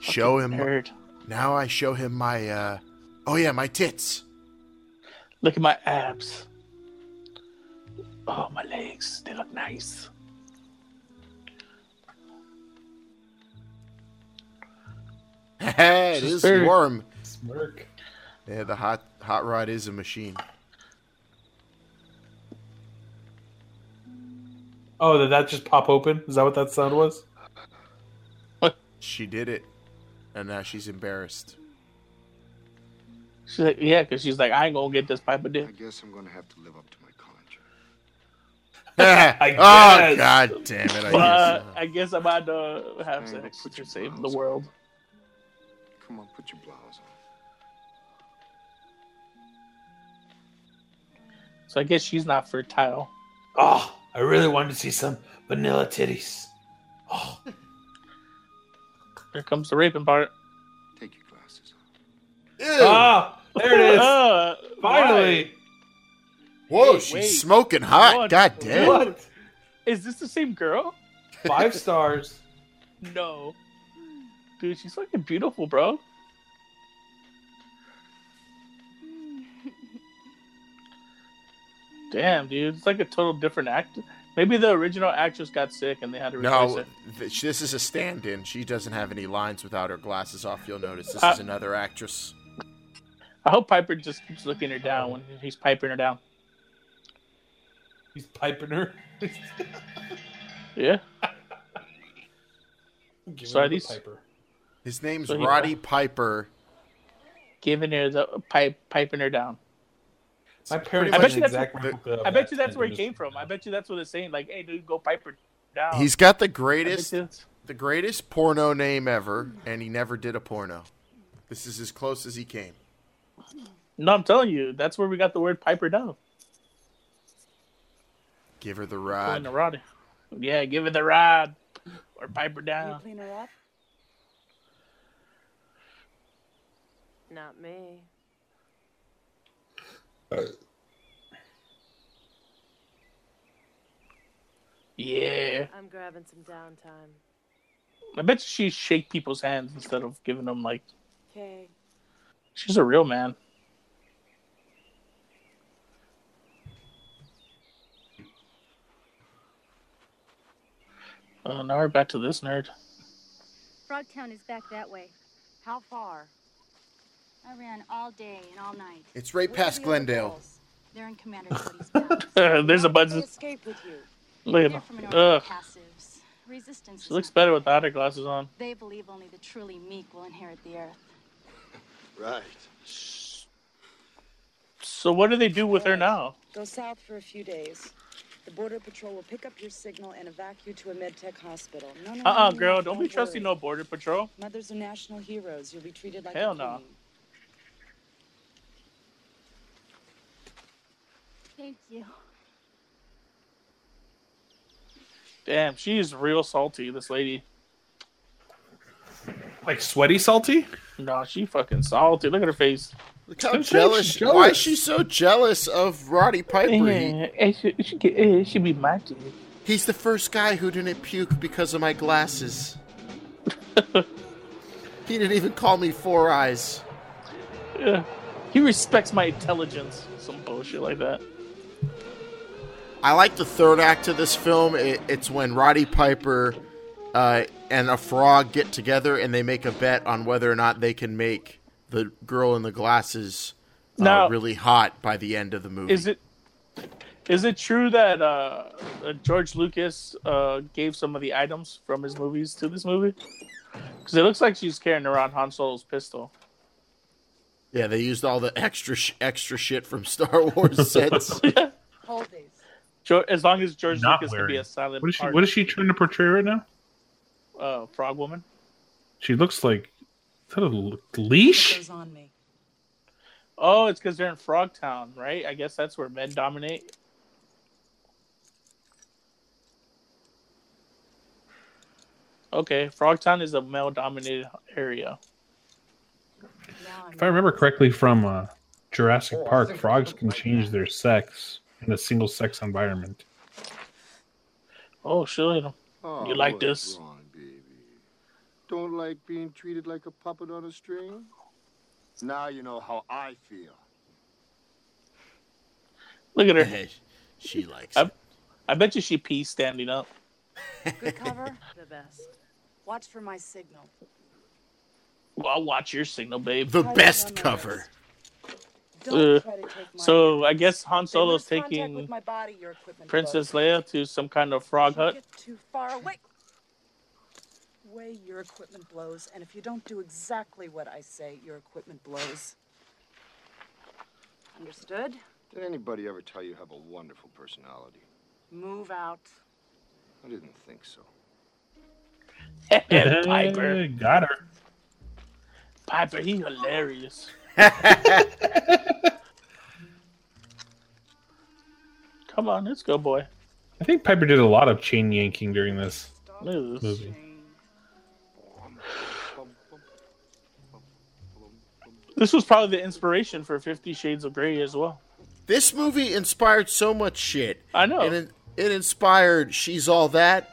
A: Show him.
C: Nerd.
A: Now I show him my, uh, oh yeah, my tits.
C: Look at my abs. Oh, my legs. They look nice.
A: it
B: She's
A: is warm.
B: Smirk.
A: Yeah, the hot hot rod is a machine.
B: Oh, did that just pop open? Is that what that sound was?
A: She did it, and now she's embarrassed.
C: She's like, yeah, because she's like, I ain't gonna get this pipe of dick.
K: I guess I'm gonna have to live up to my contract.
B: I
A: oh
B: guess.
A: god damn it! I
C: But uh,
A: guess.
C: I guess I'm about to have
K: Hey,
C: sex
K: put
C: to
K: your
C: save the
K: blouse
C: world.
K: Come on, put your blouse on.
C: So I guess she's not fertile.
B: Oh, I really wanted to see some vanilla titties. Oh,
C: Here comes the raping part.
K: Take your glasses off.
A: Ew.
B: Ah, there it is.
C: Uh,
B: Finally.
A: Whoa,
C: Wait,
A: she's
C: wait.
A: smoking hot.
C: What?
A: God damn.
B: What?
C: why? Is this the same girl?
B: Five stars.
C: No. Dude, she's fucking beautiful, bro. Damn, dude, it's like a total different actor. Maybe the original actress got sick and they had to replace
A: No,
C: it.
A: th- this is a stand-in. She doesn't have any lines without her glasses off. You'll notice this
C: Uh,
A: is another actress.
C: I hope Piper just keeps looking her down when he's piping her down.
B: He's piping her.
C: Yeah.
B: Give
C: So are
B: the
C: these-
B: piper.
A: His name's
C: So
A: Roddy Piper.
C: Giving her the pipe, piping her down.
B: My parents
C: I bet you that's
B: exact
C: what- I bet you that's where
B: he
C: came from. I bet you that's what it's saying. Like, hey, dude, go Piper down.
A: He's got the greatest, the greatest porno name ever, and he never did a porno. This is as close as he came.
C: No, I'm telling you, that's where we got the word piper down.
A: Give her the
C: Pulling
A: rod.
C: the rod. Yeah, give it the rod or pipe her
J: You
C: down.
J: clean her up?
I: Not me.
C: Uh, yeah.
I: I'm grabbing some downtime.
C: I bet she shake people's hands instead of giving them like.
I: Okay.
C: She's a real man. Uh, now we're back to this nerd.
M: Frogtown is back that way.
J: How far?
M: I ran all day and all night.
A: It's right past Glendale.
M: They're in Commander Cody's.
C: There's a bunch
J: They
C: of.
J: escaped with you.
C: Look at
M: They're
C: her.
M: from an order of
C: Ugh.
M: passives. Resistance.
C: She looks
M: not-
C: better without her glasses on.
M: They believe only the truly meek will inherit the earth.
K: Right.
C: So what do they do with her now?
J: Go south for a few days. The border patrol will pick up your signal and evacuate you to a medtech hospital. No, no,
C: Uh uh
J: no,
C: girl,
J: no,
C: don't be trusting no border patrol.
J: Mothers are national heroes. You'll be treated like
C: Hell
J: a
C: no.
J: queen.
M: Thank you.
C: Damn, she's real salty, this lady.
B: Like sweaty salty?
C: No, she fucking salty. Look at her face.
A: Look how
B: Sometimes
A: jealous. Why is she so jealous of Roddy Piper? He,
C: it should, it should, it should be my dude.
A: he's the first guy who didn't puke because of my glasses. he didn't even call me Four Eyes.
C: Yeah. He respects my intelligence. Some bullshit like that.
A: I like the third act of this film. It, it's when Roddy Piper uh, and a frog get together and they make a bet on whether or not they can make the girl in the glasses uh,
C: Now-
A: really hot by the end of the movie.
C: Is it is it true that uh, uh, George Lucas uh, gave some of the items from his movies to this movie? Because it looks like she's carrying around Han Solo's pistol.
A: yeah, they used all the extra sh- extra shit from Star Wars sets.
J: Hold these.
C: Jo- as long as George
B: Not
C: Lucas can be a silent
B: What is she?
C: part,
B: What is she trying to portray right now?
C: uh, frog woman.
B: She looks like is that a l-
J: Put
B: leash?
J: on me.
C: Oh, it's because they're in Frogtown, right? I guess that's where men dominate. Okay, Frogtown is a male-dominated area.
B: If I remember correctly from uh, Jurassic Park, frogs can change their sex in a single-sex environment.
C: Oh, shit.
K: Oh,
C: You like this?
K: wrong, baby? Don't like being treated like a puppet on a string? Now you know how I feel.
C: Look at her.
A: she likes
C: I, I bet you she pees standing up.
J: Good cover? the best. Watch for my signal.
C: Well, I'll watch your signal, babe.
A: The best cover.
J: Don't
C: Uh,
J: try to take my
C: so I guess Han Solo's taking
J: with my body, your
C: Princess
J: blows.
C: Leia to some kind of frog
J: you
C: hut.
J: Get too far away. Way your equipment blows, and if you don't do exactly what I say, your equipment blows. Understood?
K: Did anybody ever tell you you have a wonderful personality?
J: Move out.
K: I didn't think so.
C: Piper.
B: Got her.
C: Piper, he hilarious. Come on, let's go, boy.
B: I think Piper did a lot of chain yanking during this
C: Look this.
B: movie.
C: This was probably the inspiration for Fifty Shades of Grey as well.
A: This movie inspired so much shit.
C: I know.
A: And it, it inspired She's All That.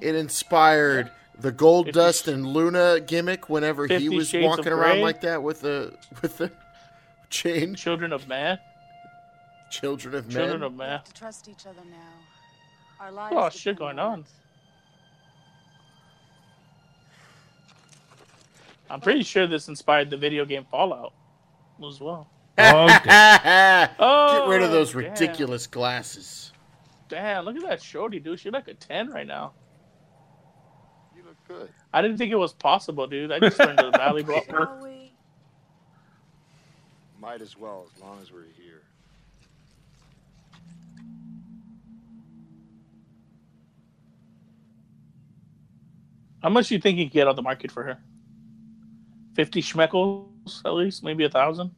A: It inspired the Goldust and Luna gimmick whenever he was walking around like that with the with the chain.
C: Children of Man.
A: Children of
C: Children
A: Men.
C: of Man.
J: To trust each other now. Our lives.
C: Oh, shit going
J: on
C: on. I'm pretty sure this inspired the video game Fallout as well.
B: Oh,
A: Get rid of those
C: damn.
A: ridiculous glasses.
C: Damn, look at that shorty, dude. She's like a 10 right now.
K: You good.
C: I didn't think it was possible, dude. I just went to the Valley Block.
J: Shall we?
K: Might as well, as long as we're here.
C: How much do you think you could get on the market for her? 50 schmeckles, at least? Maybe a thousand?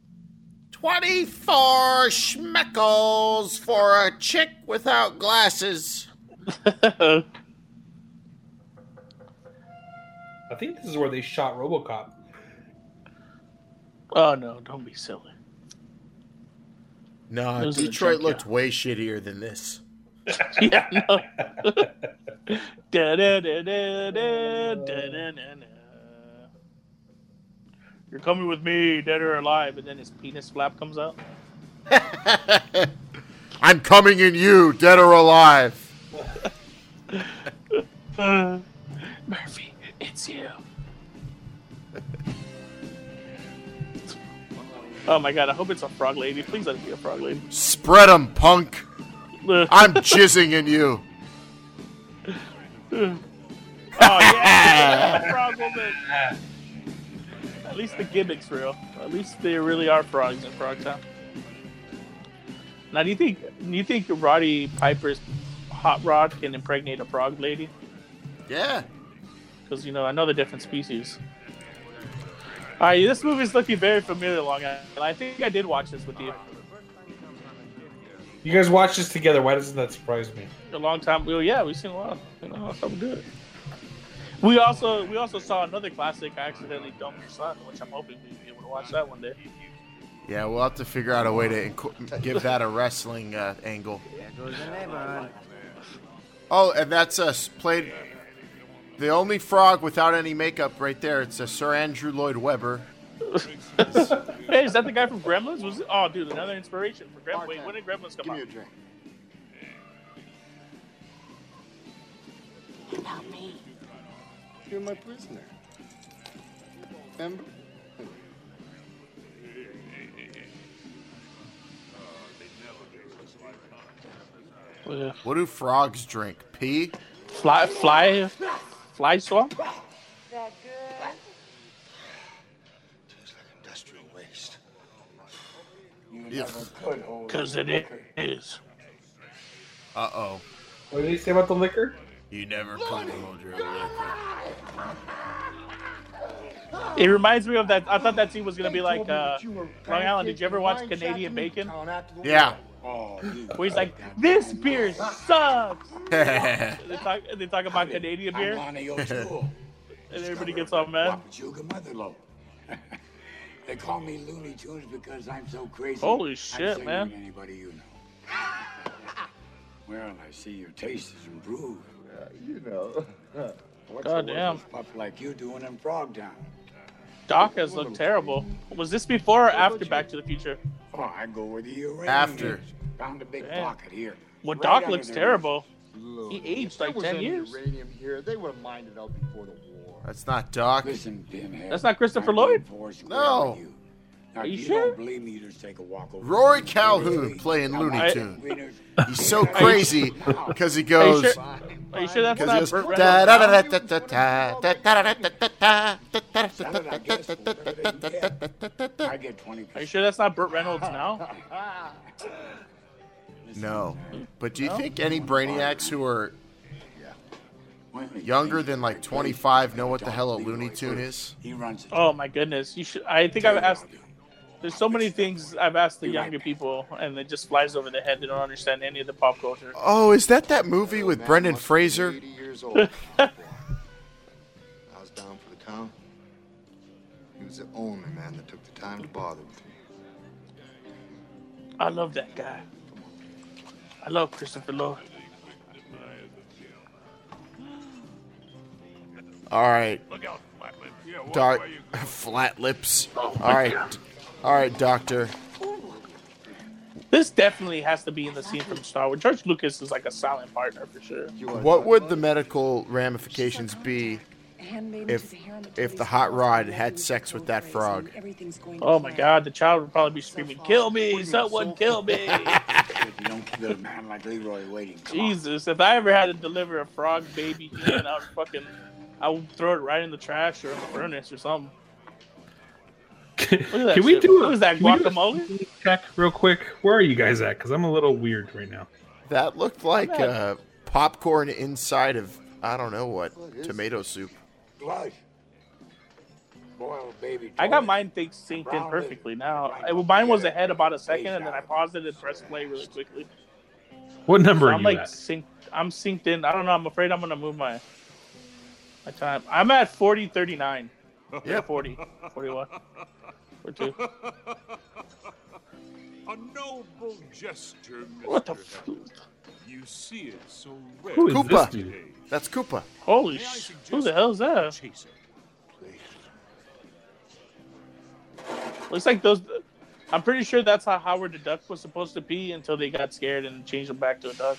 A: 24 schmeckles for a chick without glasses.
B: I think this is where they shot RoboCop.
C: Oh no! Don't be silly.
A: No,
C: Those
A: Detroit looked out. way shittier than this.
C: yeah, no. You're coming with me, dead or alive, and then his penis flap comes out.
A: I'm coming in you, dead or alive.
C: Murphy it's you. Oh my god, I hope it's a frog lady. Please let it be a frog lady.
A: Spread 'em, punk. I'm jizzing in you.
C: Oh yeah, frog woman. At least the gimmick's real. At least they really are frogs in Frogtown. Now, do you think do you think Roddy Piper's hot rod can impregnate a frog lady?
A: Yeah.
C: Because you know I know the different species. All right, this movie's looking very familiar, Long Island. I think I did watch this with you
B: You guys watched this together. Why doesn't that surprise me?
C: a long time. Well, yeah, we've seen a lot. You know, something good. We also we also saw another classic. I accidentally dumped your son, which I'm hoping we'll be able to watch that one day.
A: Yeah, we'll have to figure out a way to inco- give that a wrestling uh, angle. Oh, and that's us played the only frog without any makeup right there. It's a Sir Andrew Lloyd Webber.
C: Hey, is that the guy from Gremlins? Was it? Oh, dude, another inspiration for Gremlins. Wait, when did Gremlins come out?
K: Give me a drink.
M: About me.
K: You're my prisoner. Remember?
A: What do frogs drink? Pee?
C: Fly, fly, fly swamp.
J: That good?
K: Industrial waste.
C: Because it is.
A: Uh oh.
B: What did he say about the liquor?
A: You never put hold your liquor.
C: It reminds me of that. I thought that scene was gonna be like uh, Long Island. Did you ever watch Canadian Bacon?
A: Yeah.
C: Where he's like, "This beer sucks." they talk. They talk about Canadian beer,
N: I'm on
C: and everybody gets all mad.
N: Sugar Motherload. they call me Looney Tunes because I'm so crazy.
C: Holy
N: I'm
C: shit,
N: singing
C: man.
N: Anybody you know. well, I see your taste has improved.
K: you know.
N: What's
C: God
N: a
C: damn.
N: pup like you doing in Frogtown?
C: Doc has looked terrible. Was this before or after Back to the Future?
N: Oh, I go where the uranium
A: After.
N: Found a big
C: Damn.
N: pocket here.
C: Well,
N: Right
C: Doc
N: under
C: looks terrible.
K: Look,
C: He aged
K: if there
C: like
K: was
C: 10
K: any
C: years.
K: uranium here, they would have mined it out before the war.
A: That's not Doc.
N: Listen, pinhead.
C: That's not Christopher Lloyd?
N: 1904 square
A: No.
N: you.
C: Are you,
N: you
C: sure?
N: Don't believe me, you just take a walk over.
A: Rory Calhoun playing Looney Tune. He's so crazy because he goes.
C: Are you sure that's not Burt Reynolds? Are you sure that's not Burt Reynolds now?
A: No, but do you think any brainiacs who are younger than like 25 know what the hell a Looney Tune is?
N: He runs.
C: Oh my goodness! You should. I think I've asked there's so many things I've asked the younger people, and it just flies over their head. They don't understand any of the pop culture.
A: Oh, is that that movie with
K: Man
A: Brendan Fraser?
K: 80 years old. I was down for the count. He was the only man that took the time to bother with me.
C: I love that guy. I love Christopher Lloyd.
A: All right. Doc, flat lips. All right. All right, Doctor.
C: This definitely has to be in the scene from Star Wars. George Lucas is like a silent partner for sure.
A: What would the medical ramifications be if if the hot rod had sex with that frog?
C: Oh my God, the child would probably be screaming, "Kill me! Someone kill me!"
N: If you don't kill a man like Leroy waiting.
C: Jesus, if I ever had to deliver a frog baby human, I would fucking, I would throw it right in the trash or in the furnace or something. Look
B: Can we do
C: What
B: a
C: is that
B: can we do a
C: guacamole?
B: check real quick? Where are you guys at? Because I'm a little weird right now.
A: That looked like uh, popcorn inside of I don't know what tomato soup.
N: Blood. Boiled baby.
C: I got mine think synced in perfectly now. I, mine was ahead about a second, and then I paused it and pressed play really quickly.
B: What number
C: So
B: are
C: I'm
B: you
C: like
B: at?
C: synced. I'm synced in. I don't know. I'm afraid I'm gonna move my my time. I'm at 40, 39. Yeah, 40, 41, 42.
O: A noble gesture, Mr.
C: What the? F-
O: You see it so rare.
B: Who is
A: Koopa.
B: this dude?
A: That's Koopa.
C: Holy sh! Who the hell is that? Looks like those. I'm pretty sure that's how Howard the Duck was supposed to be until they got scared and changed him back to a duck.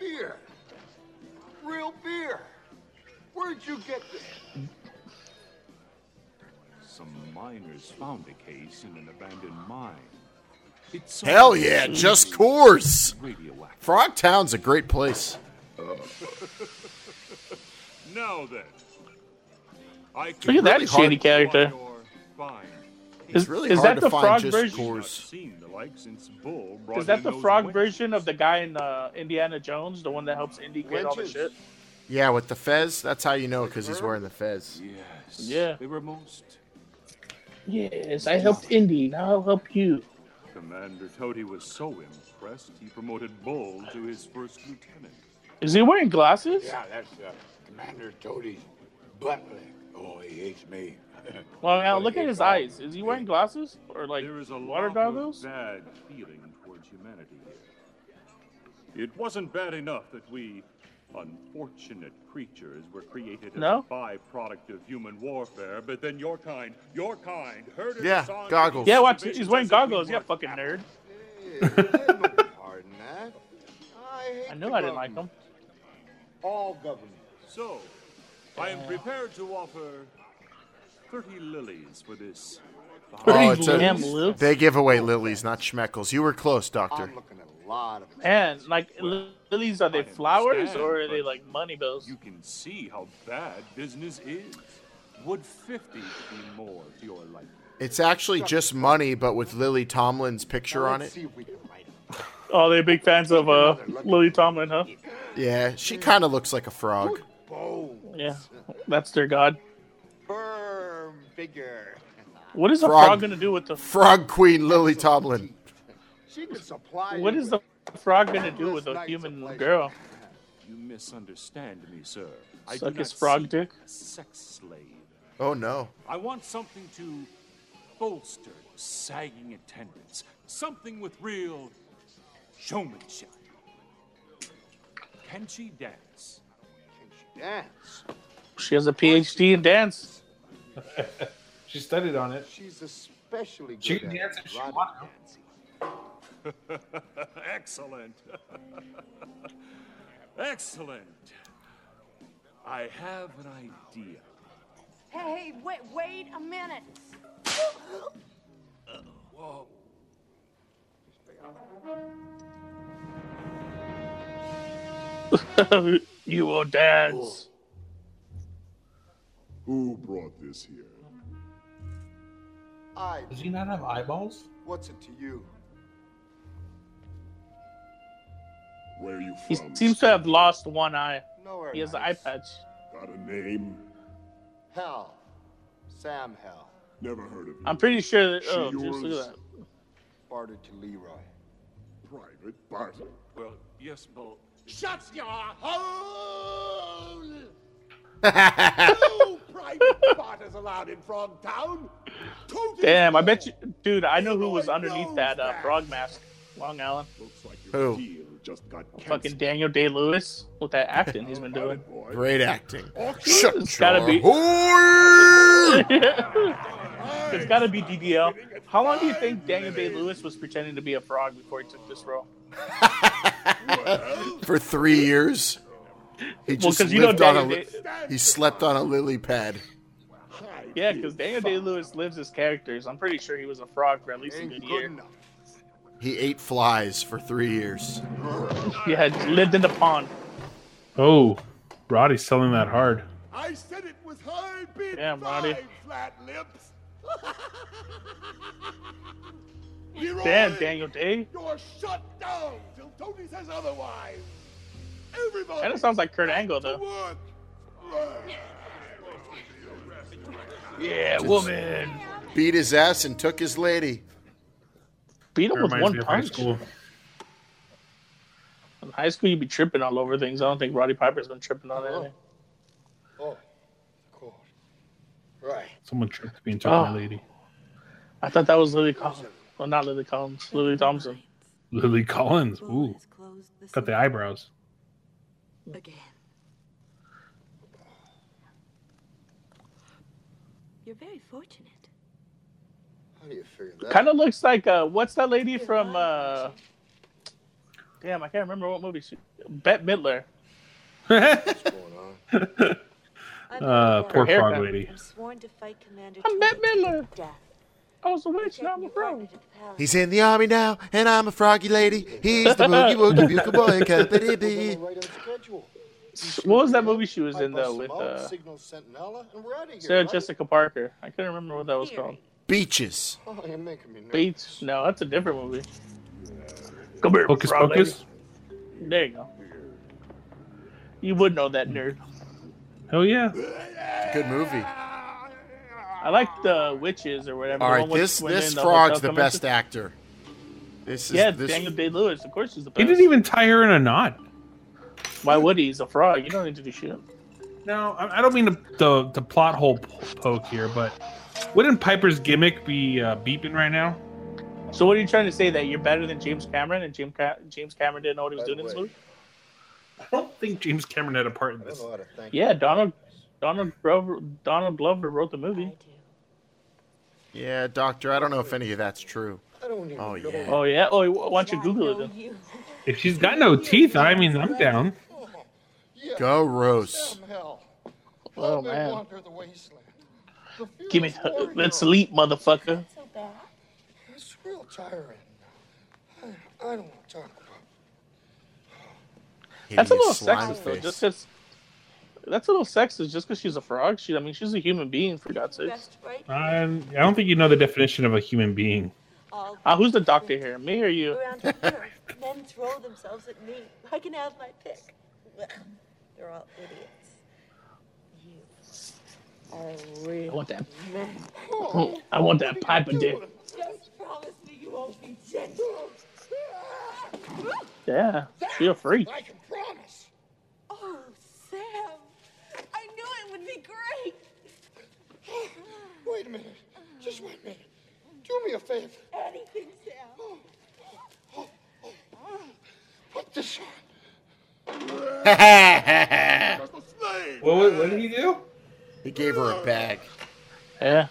K: Beer. Real beer. Where'd you get this?
O: Some miners found a case in an abandoned mine. It's
A: Hell yeah, just Coors.
O: Radioactive.
A: Frogtown's a great place.
O: now then, I
C: Look
O: can
C: at that
A: really
C: shady character. Is,
A: really
C: is that the frog version?
A: Coors.
O: Seen the like since Bull brought
C: Is that the frog version of the guy in uh, Indiana Jones, the one that helps Indy get all the shit?
A: Yeah, with the fez, that's how you know because he's wearing the fez.
O: Yes.
C: Yeah.
O: They were most.
C: Yes, I helped Indy. Now I'll help you.
O: Commander Toty was so impressed, he promoted Bull to his first lieutenant.
C: Is he wearing glasses?
N: Yeah, that's uh, Commander Toty's butt lick. Oh, he hates me.
C: Well, now look at his
N: hates all-
C: eyes. Is he wearing glasses or like
O: there is a
C: water
O: lot
C: goggles?
O: of bad feeling towards humanity here. It wasn't bad enough that we unfortunate creatures were created as
C: No?
O: a byproduct of human warfare, but then your kind, your kind, herded
A: Yeah,
O: us on to
A: goggles.
C: Yeah, watch, he's wearing
O: as if we
C: goggles. Yeah,
O: weren't
C: fucking nerd.
K: Hey, there's no hard in that. I
C: I knew I didn't like
K: them. All government.
O: So, I am uh, prepared to offer 30 lilies for this.
A: Oh, it's a,
C: Damn, Luke.
A: they give away lilies, not schmeckles. You were close, Doctor.
K: I'm looking at a lot of
C: And like li- lilies, are they flowers or are they like money bills?
O: You can see how bad business is. Would 50 be more to your liking?
A: It's actually just money, but with Lily Tomlin's picture on it.
K: see if we can write it.
C: Oh, they're big fans of uh Lily Tomlin, huh?
A: Yeah, she kind of looks like a frog.
K: Bones.
C: Yeah, that's their god.
K: Firm figure.
C: What is a
A: Frog.
C: frog gonna do with the?
A: Frog Queen Lily Tomlin.
K: She can supply.
C: What
K: you
C: is the frog gonna do with a human
K: pleasure.
C: girl?
O: You misunderstand me, sir. I
C: Suck
O: do
C: his frog dick?
O: a sex slave.
A: Oh no.
O: I want something to bolster sagging attendance. Something with real showmanship. Can she dance?
K: Can she dance?
C: She has a PhD in dance.
B: She studied on it.
K: She's especially good
B: She can
K: at
B: dance if she wants.
K: Dancing.
O: Excellent. Excellent. I have an idea.
M: Hey, wait, wait a minute.
O: Whoa.
C: you will dance. Oh.
P: Who brought this here?
K: I.
B: Does he not have eyeballs?
K: What's it to you?
P: Where are you
C: He seems to have lost one eye.
K: Nowhere.
C: He has an eye patch.
P: Got a name?
K: Hell. Sam Hell.
P: Never heard of you.
C: I'm pretty sure that.
P: She
C: Oh, just look
P: yours?
C: at that.
K: Bartered to Leroy.
P: Private Barton.
O: Well, yes, but.
F: Shut your hole! no private barters allowed in Frogtown. Total
C: Damn, I bet you, dude. I know who was underneath that uh, frog mask. Long Island.
P: Looks like your
A: Who?
P: Deal just got
C: Fucking. Daniel Day Lewis with that acting he's been doing.
P: boy.
A: Great acting.
C: Shut It's gotta be- it's gotta be DDL. How long do you think Daniel Day Lewis was pretending to be a frog before he took this role?
A: For three years. He
C: Well,
A: just
C: 'cause you know
A: lived on a. Li-
C: Day-
A: he slept on a lily pad.
C: Yeah, because Daniel Day Lewis lives his characters. I'm pretty sure he was a frog for at least a good
K: good
C: year.
K: enough.
A: He ate flies for three years.
C: Yeah, lived in the pond.
B: Oh, Roddy's selling that hard.
F: I said it was high bid
C: Damn, Roddy.
F: flat lips. Leroy,
C: Damn, Daniel Day.
F: You're shut down till Tony says otherwise. Everybody.
C: Kind of sounds like Kurt Angle, though.
F: work.
C: Yeah, woman.
A: Beat his ass and took his lady.
C: Beat him with one
B: me of high
C: punch.
B: school.
C: In high school, you'd be tripping all over things. I don't think Roddy Piper's been tripping on anything.
K: Oh, cool. Right.
B: Someone tripped me and took
C: Oh.
B: my lady.
C: I thought that was Lily Collins. Well, not Lily Collins. Lily Thompson.
B: Lily Collins. Ooh, Cut the eyebrows.
I: Again. You're very fortunate.
K: How do you figure that?
C: Kind of looks like uh, what's that lady from? uh Damn, I can't remember what movie. She, Bette Midler.
B: Uh, poor frog lady.
I: I'm sworn to fight Commander
C: I'm Bette Midler.
I: Death.
C: I was a witch, now I'm a frog.
A: He's in the army now, and I'm a froggy lady. He's the boogie woogie buka boy, kappity
K: Right.
C: What was that movie she was in though with uh,
K: Signal Centinella, and we're out of here.
C: Sarah? Jessica Parker? I couldn't remember what that was called.
A: Beaches.
K: Oh, you're making me nervous.
C: Beats? No, that's a different movie. Come here,
B: Hocus
C: frog lady.
B: Pocus.
C: There you go. You would know that nerd.
B: Hell yeah.
A: Good movie.
C: I like the witches or whatever.
A: All
C: the
A: right,
C: one with
A: this
C: women
A: this
C: in the
A: frog's
C: hotel
A: the
C: coming
A: best
C: to-
A: actor. This is
C: Yeah,
A: this,
C: Daniel Day Lewis. Of course, he's the best.
B: He didn't even tie her in a knot.
C: Why would he? He's a frog. You don't need to do shit.
B: No, I I don't mean to, the the plot hole p- poke here, but wouldn't Piper's gimmick be uh, beeping right now?
C: So what are you trying to say that you're better than James Cameron and James Ca- James Cameron didn't know what he was
K: By
C: doing in this
K: way,
C: movie?
B: I don't think James Cameron had a part in this.
K: know how to thank
C: Yeah. Donald Donald Glover Donald Glover wrote the movie.
A: Yeah, doctor. I don't know if any of that's true.
K: I don't even
A: Oh,
K: know.
A: yeah.
C: Oh yeah. Oh, why don't you Google it then?
B: If she's got no teeth, I mean, I'm down.
K: Yeah,
A: Go Rose.
C: Oh, man.
K: wander the wasteland. The
C: Give me. Let's sleep, motherfucker.
I: So bad.
K: It's real tiring. I, I don't want to talk about
C: That's a little
A: Hideous slime
C: sexist though. Just because. That's a little sexist, just because she's a frog. She, I mean, she's a human being for God's sake.
I: Best right
B: I, I don't think you know the definition of a human being.
C: Uh, who's the doctor here? Me or you?
I: around the earth. Men throw themselves at me. I can have my pick. They're all idiots. You are
C: I want that.
I: men.
C: I want that pipe of dick.
I: Just promise me you won't be gentle.
C: Yeah, feel free.
K: I can promise.
I: Oh, Sam. I knew it would be great.
K: Wait a minute. Just wait a minute. Do me a favor.
I: Anything, Sam. Oh, oh, oh.
K: Put this on.
B: What, what, what did he do?
A: He gave her a bag.
C: Yeah,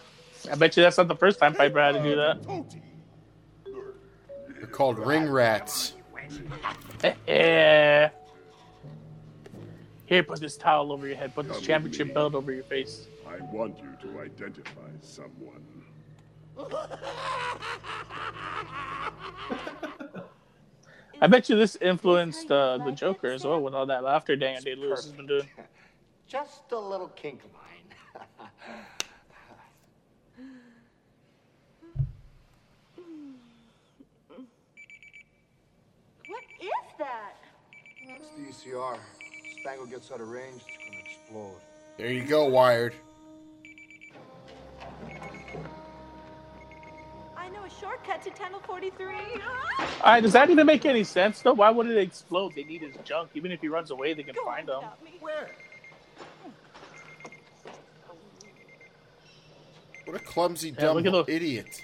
C: I bet you that's not the first time Piper had to do that.
A: They're called ring rats.
C: Yeah. Here, put this towel over your head. Put this championship belt over your face.
P: I want you to identify someone.
C: I bet you this influenced uh, the Joker as well with all that laughter Daniel Day Lewis has been doing.
N: Just a little kink of mine.
I: What is that?
K: It's the ECR. Spangle gets out of range, it's gonna explode.
A: There you go, Wired.
I: I know a shortcut to Tunnel 43.
C: All right, does that even make any sense though? Why would it explode? They need his junk. Even if he runs away, they can find him.
K: Where?
A: What a clumsy,
C: Yeah,
A: dumb
C: look at those-
A: idiot.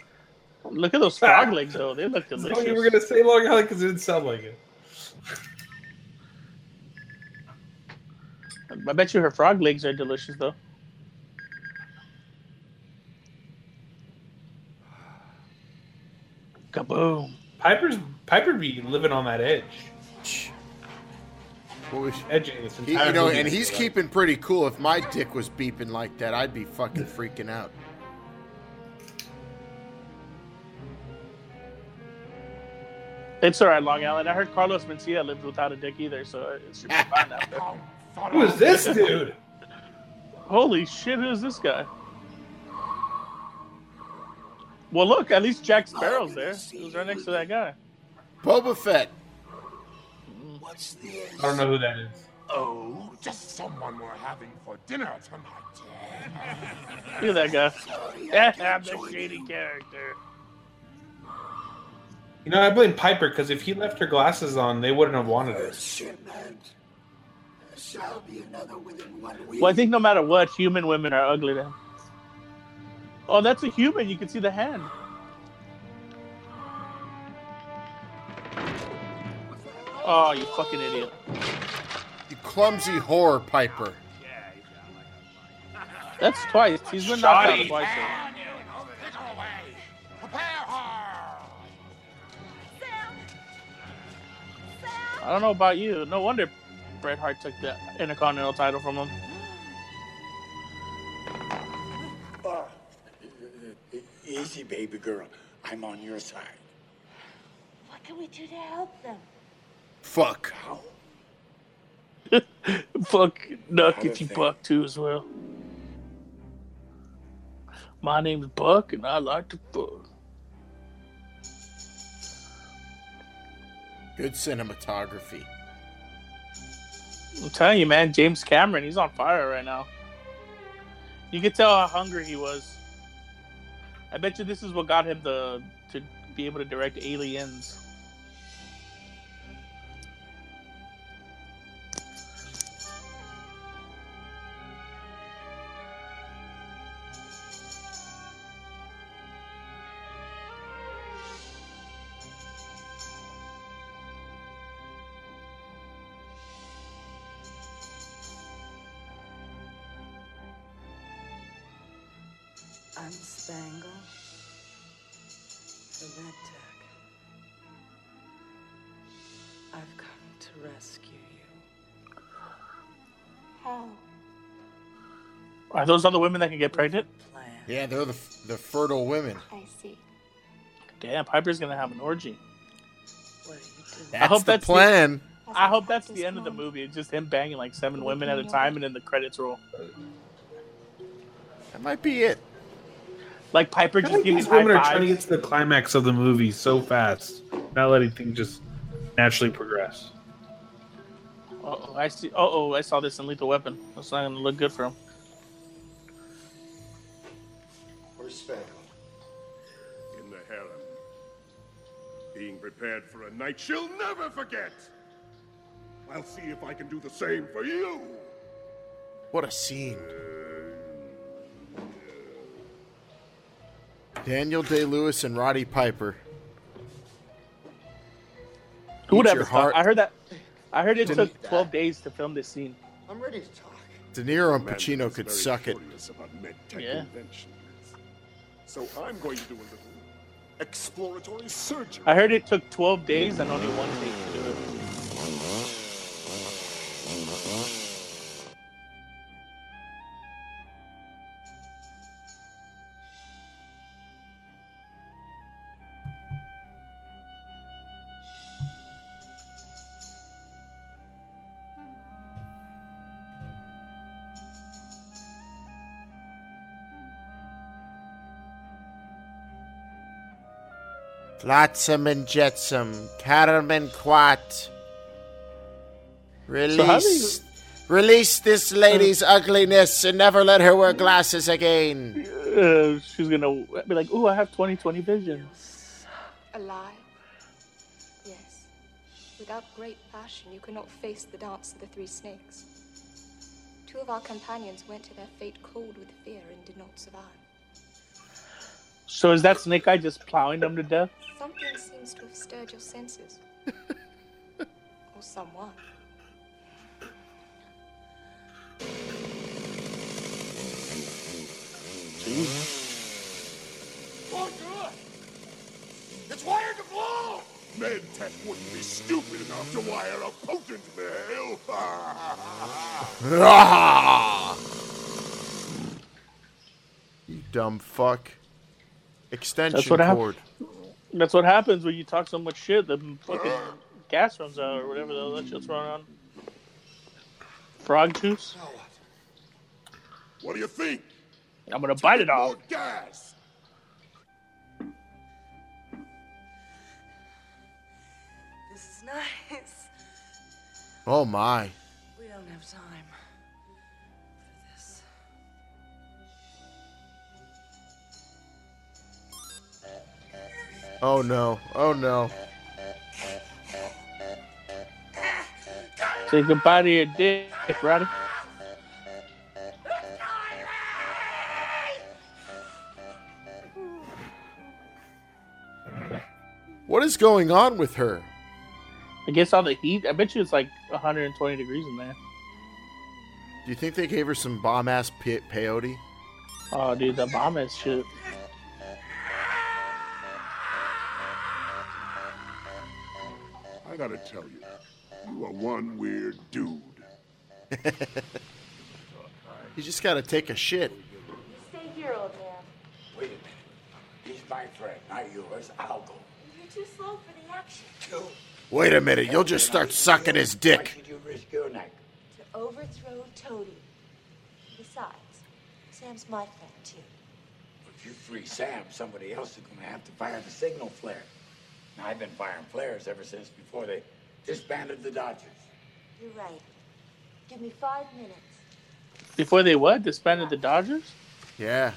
C: Look at those frog legs though. They look
B: I
C: delicious.
B: thought you were gonna say Long Island because it didn't sound like it.
C: I bet you her frog legs are delicious though. Kaboom!
B: Piper's Piper be living on that edge,
A: What was
B: edging this
A: he,
B: entire.
A: you know, and he's keeping pretty cool. If my dick was beeping like that, I'd be fucking freaking out.
C: It's alright, Long Island. I heard Carlos Mencia lived without a dick either, so it should be fine out there.
B: Who is this dude?
C: Holy shit! Who's this guy? Well, look. At least Jack Sparrow's there. He was right next to that guy.
A: Boba Fett.
N: What's this?
B: I don't know who that is.
P: Oh, just someone we're having for dinner tonight.
C: Look at that guy. Yeah, I'm the shady character.
B: You know, I blame Piper because if he left her glasses on, they wouldn't have wanted it.
N: Shit, man. Shall be another within one week.
C: Well, I think no matter what, human women are ugly then. Oh, that's a human. You can see the hand. Oh, you fucking idiot.
A: You clumsy whore, Piper.
C: That's twice. He's been knocked out
B: Shoddy.
C: twice. I don't know about you. No wonder Bret Hart took the Intercontinental title from him.
N: Uh, easy, baby girl. I'm on your side.
I: What can we do to help them?
A: Fuck. How?
C: Fuck Nuck if you buck too as well. My name's Buck and I like to fuck.
A: Good cinematography.
C: I'm telling you, man, James Cameron, he's on fire right now. You could tell how hungry he was. I bet you this is what got him the to be able to direct Aliens. Are those other women that can get pregnant?
A: Yeah, they're the the fertile women.
I: I see.
C: Damn, Piper's gonna have an orgy.
A: That's
C: I hope
A: the
C: that's
A: plan.
C: I hope that's the end of the movie. It's just him banging like seven women at a time, and then the credits roll.
A: That might be it.
C: Like Piper just
B: think
C: giving
B: these
C: high
B: women are trying to get to the climax of the movie so fast, not letting things just naturally progress.
C: Oh, I see. Oh, oh, I saw this in Lethal Weapon. That's not gonna look good for him.
O: Being prepared for a night she'll never forget. I'll see if I can do the same for you.
A: What a scene. Daniel Day Lewis and Roddy Piper.
C: Who would
A: Eat
C: ever
A: heart.
C: I heard that. I heard it
A: Didn't-
C: took 12 days to film this scene.
K: I'm ready to talk.
A: De Niro and Pacino could suck it.
O: about
C: Yeah.
O: So I'm going to do a little exploratory surgery.
C: I heard it took 12 days and only one take
A: Flotsam and jetsam, carum and quat.
C: So how
A: Release, release this lady's ugliness and never let her wear glasses again.
C: Uh, she's gonna be like, "Ooh, I have 20/20 vision."
Q: Alive? Yes. Without great passion, you cannot face the dance of the three snakes. Two of our companions went to their fate cold with fear and did not survive.
C: So is that Snake Eye just plowing them to death?
Q: Something seems to have stirred your senses. or someone.
P: Oh, good. It's wired to blow!
O: Medtech wouldn't be stupid enough to wire a potent male.
A: Ah! You dumb fuck. Extension
C: That's what hap-
A: cord.
C: That's what happens when you talk so much shit. The fucking gas runs out or whatever the hell that shit's running on. Frog juice.
O: What do you think?
C: I'm gonna bite it off.
O: More gas.
G: This is nice.
A: Oh my. Oh no. Oh no.
C: Say goodbye to your dick, Roddy.
A: What is going on with her?
C: I guess all the heat, I bet you it's like 120 degrees in there.
A: Do you think they gave her some bomb ass pe- peyote?
C: Oh, dude, the bomb is shit.
O: I gotta tell you, you are one weird dude.
A: You just gotta take a shit.
I: Stay here, old man.
N: Wait a minute. He's my friend, not yours. I'll go.
I: You're too slow for the action.
N: Two.
A: Wait a minute, you'll just start sucking his
N: Why
A: dick.
N: should you risk your neck?
I: To overthrow Toty. Besides, Sam's my friend, too.
N: If you free Sam, somebody else is gonna have to fire the signal flare. Now, I've been firing flares ever since before they disbanded the Dodgers.
I: You're right. Give me five minutes.
C: Before they what? Disbanded the Dodgers?
A: Yeah.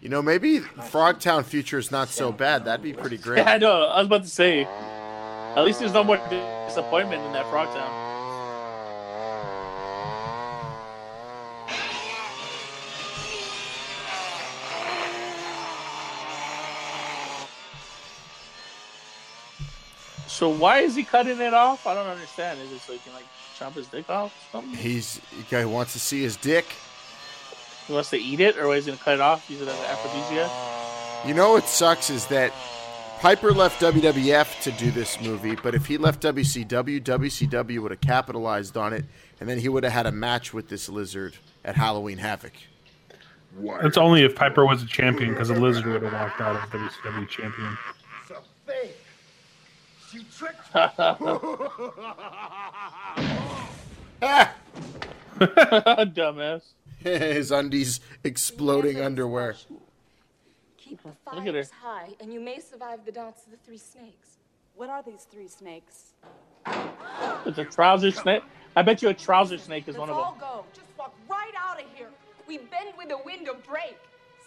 A: You know, maybe Frogtown future is not so bad. That'd be pretty great.
C: Yeah, I know. I was about to say. At least there's no more disappointment in that Frogtown. So why is he cutting it off? I don't understand. Is it so he can like chop his dick off or something?
A: He's the guy who wants to see his dick.
C: He wants to eat it, or he's gonna cut it off, use it as an aphrodisiac?
A: Uh, you know what sucks is that Piper left WWF to do this movie, but if he left WCW, WCW would have capitalized on it, and then he would have had a match with this lizard at Halloween Havoc.
B: It's only if Piper was a champion because the lizard would have walked out as WCW champion.
K: It's a fake. She
C: Dumbass.
A: his undies exploding underwear.
I: Keep the
C: Look at her.
Q: Fires high, and you may survive the dance of the three snakes.
J: What are these three snakes?
C: It's a trouser snake. I bet you a trouser snake is
J: Let's
C: one of
J: all go. Just walk right out of here. We bend with the wind or break.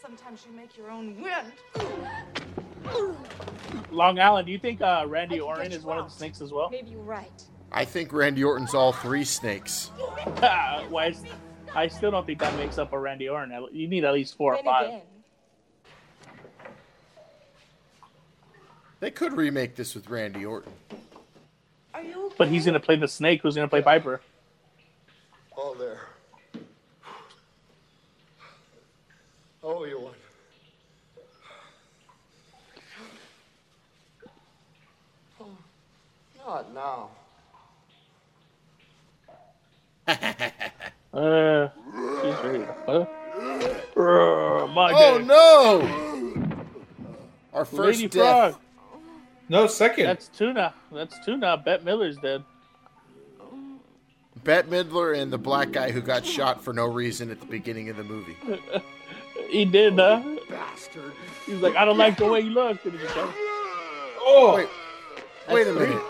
J: Sometimes you make your own wind.
C: Long Island, do you think uh, Randy
Q: I
C: Orton is one of the snakes as well?
Q: Maybe you're right.
A: I think Randy Orton's all three snakes.
C: Why? is- I still don't think that makes up a Randy Orton. You need at least four or five.
A: They could remake this with Randy Orton.
I: Are you
C: But he's gonna play the snake. Who's gonna play Piper?
K: all there. Oh, you want? Not now.
C: Uh, she's ready. Huh? Uh, my
A: Oh
C: day.
A: no! Our first
C: Lady
A: death.
C: Frog.
B: No, second.
C: That's tuna. That's tuna. Bette Miller's dead.
A: Bette Midler and the black guy who got shot for no reason at the beginning of the movie.
C: He did, huh?
K: Bastard.
C: He was like, I don't like the way you look. And he was like,
B: Oh,
A: Wait, wait a minute.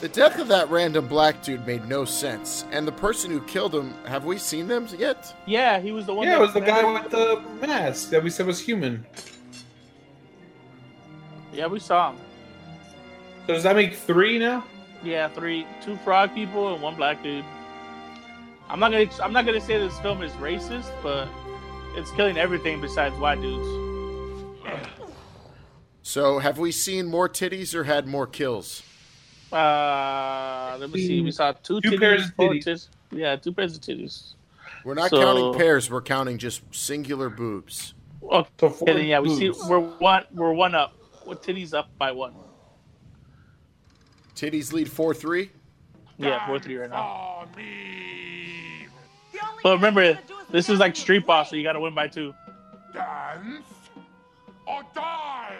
A: The death of that random black dude made no sense. And the person who killed him, have we seen them yet?
C: yeah, he was the one.
B: yeah,
C: that
B: it was the guy with the mask that we said was human.
C: Yeah, we saw him.
B: So does that make three now?
C: Yeah, three, two frog people and one black dude. I'm not gonna, I'm not gonna say this film is racist, but it's killing everything besides white dudes.
A: So, have we seen more titties or had more kills?
C: Uh, let me see. We saw two,
B: Two
C: titties,
B: pairs of
C: four
B: titties.
C: tis- Yeah, two pairs of titties.
A: We're not
C: So-
A: counting pairs, we're counting just singular boobs.
C: Okay,
B: So
C: then, yeah, we see we're one, we're one up. With titties up by one.
A: Titties lead 4 3.
C: Yeah, four three right now.
P: For me.
C: But remember, this is like Street Boss, so you gotta win by two.
P: Dance or die.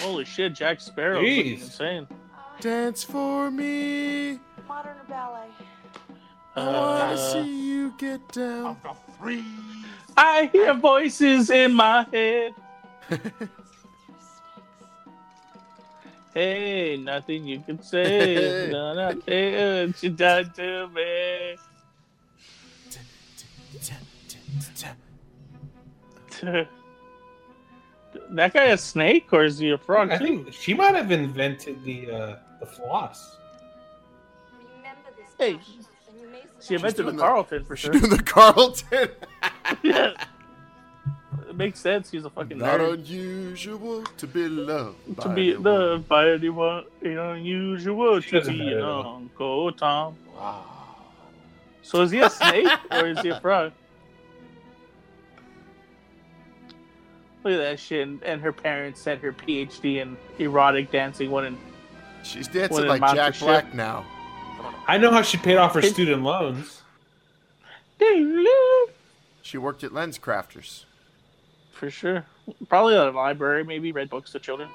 C: Holy shit, Jack Sparrow, looking
B: Jeez.
C: insane.
A: Dance for me.
J: Modern ballet.
A: I wanna
C: Uh,
A: see you get down.
P: Of the three.
C: I hear voices in my head. hey, nothing you can say. no, nothing you done to me. that guy a snake or is he a frog
B: I
C: too?
B: think she might have invented the uh, the floss.
Q: remember this.
C: Hey,
Q: passion, and you may
C: She invented the
A: doing the-
C: Carlton for
A: She's
C: sure.
A: doing the Carlton.
C: yeah. It makes sense. He's a fucking
A: Not
C: nerd.
A: unusual to be loved.
C: to
A: by
C: be
A: anyone.
C: loved by anyone. It's unusual
B: She
C: to be
B: know
C: an
B: that.
C: Uncle Tom. So is he a snake or is he a frog? Look at that shit. And, and her parents sent her PhD in erotic dancing. One in
A: She's dancing like Jack
C: Ship?
A: Black now.
B: I know how she paid off her student loans.
A: She worked at Lens Crafters.
C: for sure. Probably at a library, maybe read books to children.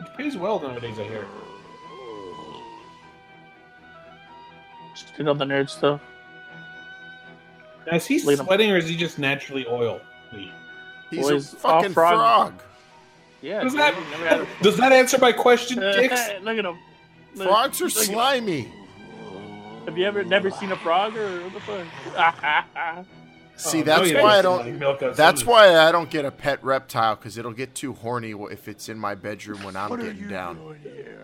B: It pays well nowadays, I hear.
C: Just did all the nerd stuff.
B: Now, is he
C: Lead 'em.
B: sweating or is he just naturally oily?
A: He's
C: Boys,
A: a fucking
C: frog.
A: frog.
C: Yeah.
B: Does
C: dude,
B: that,
C: never
B: does that answer my question, Dix?
C: Look at him. Look-
A: Frogs are slimy.
C: Have you ever never seen a frog or what the fuck?
A: See,
B: Oh,
A: that's
B: no,
A: why I
B: don't. Like
A: don't.
B: milk out
A: That's why I don't get a pet reptile because it'll get too horny if it's in my bedroom when I'm getting down.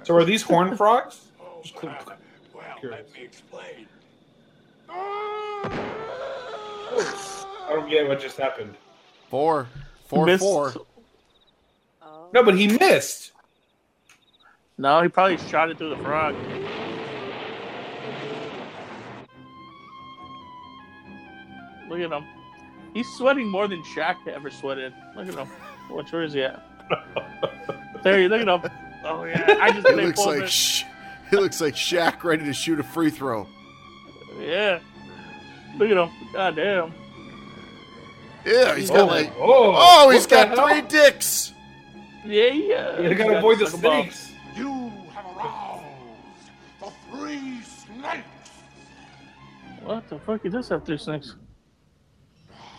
B: So are these horn frogs? Oh, just quick-
N: Well,
B: Curious.
N: let me explain.
B: I don't get what just happened.
A: Four, four,
C: Missed.
A: four.
B: No, but he missed.
C: No, he probably shot it through the frog. Look at him. He's sweating more than Shaq ever sweated. Look at him. Which where is he at? there you look at him. Oh yeah, I just
A: He
C: played
A: looks
C: full
A: like
C: minute.
A: Sh- he looks like Shaq ready to shoot a free throw.
C: Yeah. Look at him. God damn.
A: Yeah, he's
B: Oh,
A: got like
B: oh,
A: oh, he's
B: what the
A: got
B: hell?
A: three dicks.
C: Yeah, yeah.
B: Uh,
C: you
B: gotta
C: got
B: avoid the
C: suck 'em
B: snakes.
P: You have aroused the three snakes.
C: What the fuck? He does have three snakes.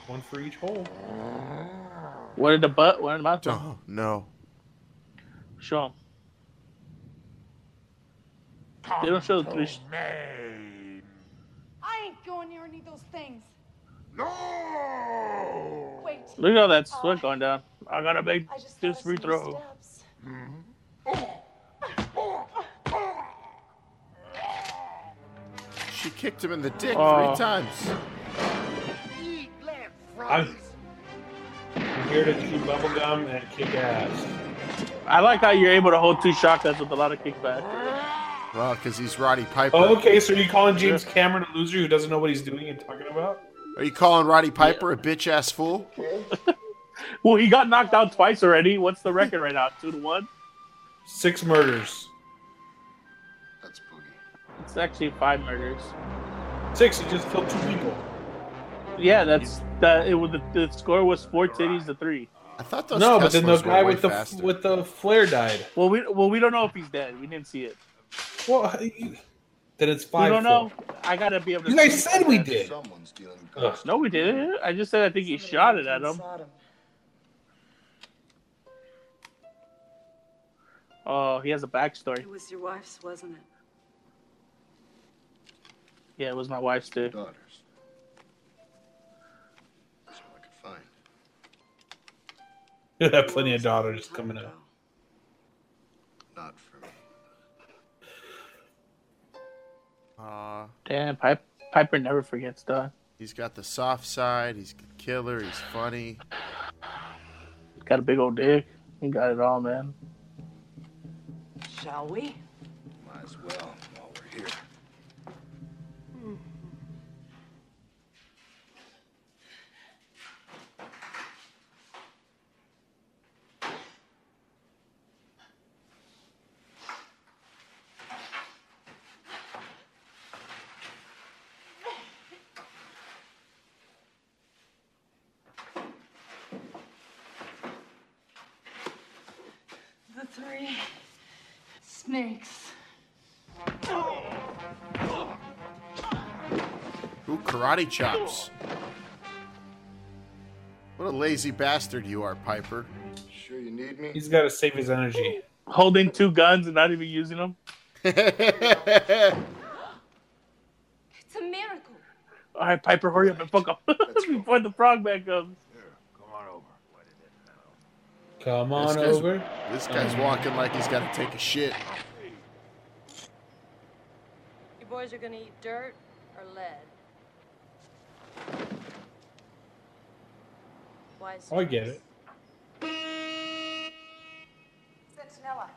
B: One for each hole.
C: One in the butt, one in the mouth.
A: Oh no.
C: Show him. They don't show the three. s-
P: Maine.
M: I ain't going near any of those things.
P: No.
M: Wait.
C: Look at all that sweat going down. I gotta make
M: I just
C: this
M: thought I
C: free
M: saw
C: throw.
M: steps.
A: She kicked him in the dick
C: Oh.
A: three times.
P: Eat, let
B: I'm I'm here to chew bubblegum and kick ass.
C: I like how you're able to hold two shotguns with a lot of kickback.
A: Well, because he's Roddy Piper.
B: Oh, okay, so you're calling James Cameron a loser who doesn't know what he's doing and talking about?
A: Are you calling Roddy Piper a bitch ass fool?
C: Well, he got knocked out twice already. What's the record right now? Two to one.
B: Six murders.
K: That's boogie.
C: It's actually five murders.
B: Six, he just killed two people.
C: Yeah, that's that. It was the, the score was four titties to three.
A: I thought those
B: No, but then the
A: Teslas
B: guy
A: way
B: with the
A: faster.
B: with the flare died.
C: Well, we well we don't know if he's dead. We didn't see it.
B: Well, you- then it's
C: We
B: five.
C: don't know. I gotta be able to.
B: You guys said we did.
K: Someone's dealing
B: Ugh.
C: No, we didn't. I just said I think he shot it at him. Oh, he has a backstory.
L: It was your wife's, wasn't it?
C: Yeah, it was my wife's too.
K: Daughters. That's all I could find.
B: You'll have plenty of daughters coming up.
K: Not
A: Uh,
C: Damn, Pipe, Piper never forgets, dog.
A: he's got the soft side. He's a killer. He's funny.
C: He's Got a big old dick. He got it all, man.
L: Shall we?
A: Karate chops. What a lazy bastard you are, Piper.
K: Sure you need me?
B: He's got to save his energy.
C: Holding two guns and not even using them.
M: It's a miracle.
C: All right, Piper, hurry up and fuck up before the frog man comes.
N: Come on over.
B: Come
A: This
B: on
A: guy's-
B: over.
A: This guy's um, walking like he's got to take a shit.
I: You boys are gonna eat dirt or lead?
M: Wise
B: Oh, I get it.
M: Citronella.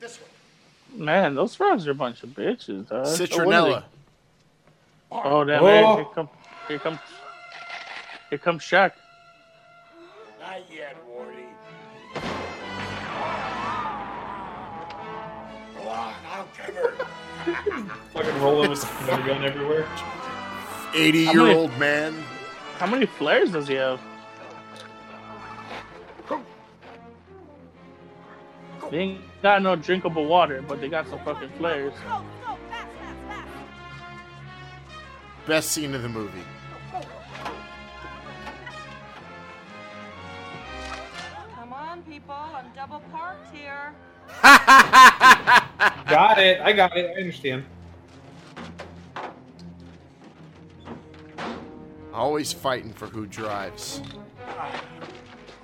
A: This one.
C: Man, those frogs are a bunch of bitches, dog.
A: Citronella.
C: Oh, damn!
A: Oh.
C: Here, here come, here comes, here comes Shaq.
N: Not yet, Wardy. Go on, I'll cover.
B: Fucking rolling with the flare gun everywhere.
A: 80
C: How
A: year
C: many-
A: old man.
C: How many flares does he have? They ain't got no drinkable water, but they got some fucking flares.
A: Best scene of the movie.
L: Come on, people. I'm double parked here.
B: Got it. I got it. I understand.
A: Always fighting for who drives.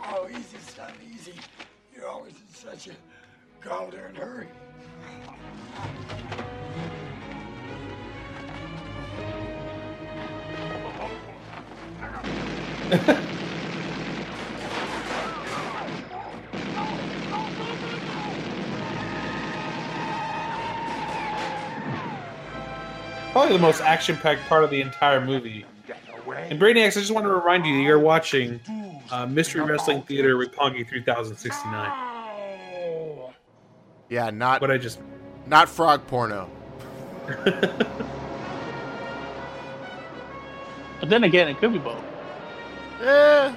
N: Oh, easy, son, easy. You're always in such a goddamn hurry.
B: Probably the most action-packed part of the entire movie. And Brainiacs, I just want to remind you that you're watching uh, Mystery Wrestling Theater Roppongi 3069.
A: Yeah, not
B: what I just
A: not frog porno.
C: But then again, it could be both.
A: Eh.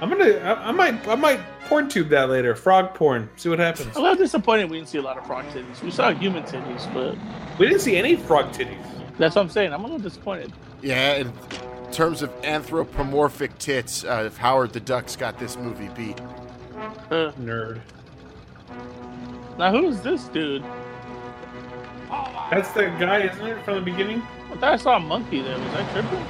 B: I'm gonna. I, I might. I might porn tube that later. Frog porn. See what happens.
C: I'm a little disappointed we didn't see a lot of frog titties. We saw human titties, but
B: we didn't see any frog titties.
C: That's what I'm saying. I'm a little disappointed.
A: Yeah, in terms of anthropomorphic tits, uh, if Howard the Duck's got this movie beat.
C: Uh,
B: Nerd.
C: Now who's this dude?
B: That's the guy, isn't it, from the beginning?
C: I thought I saw a monkey there. Was I tripping?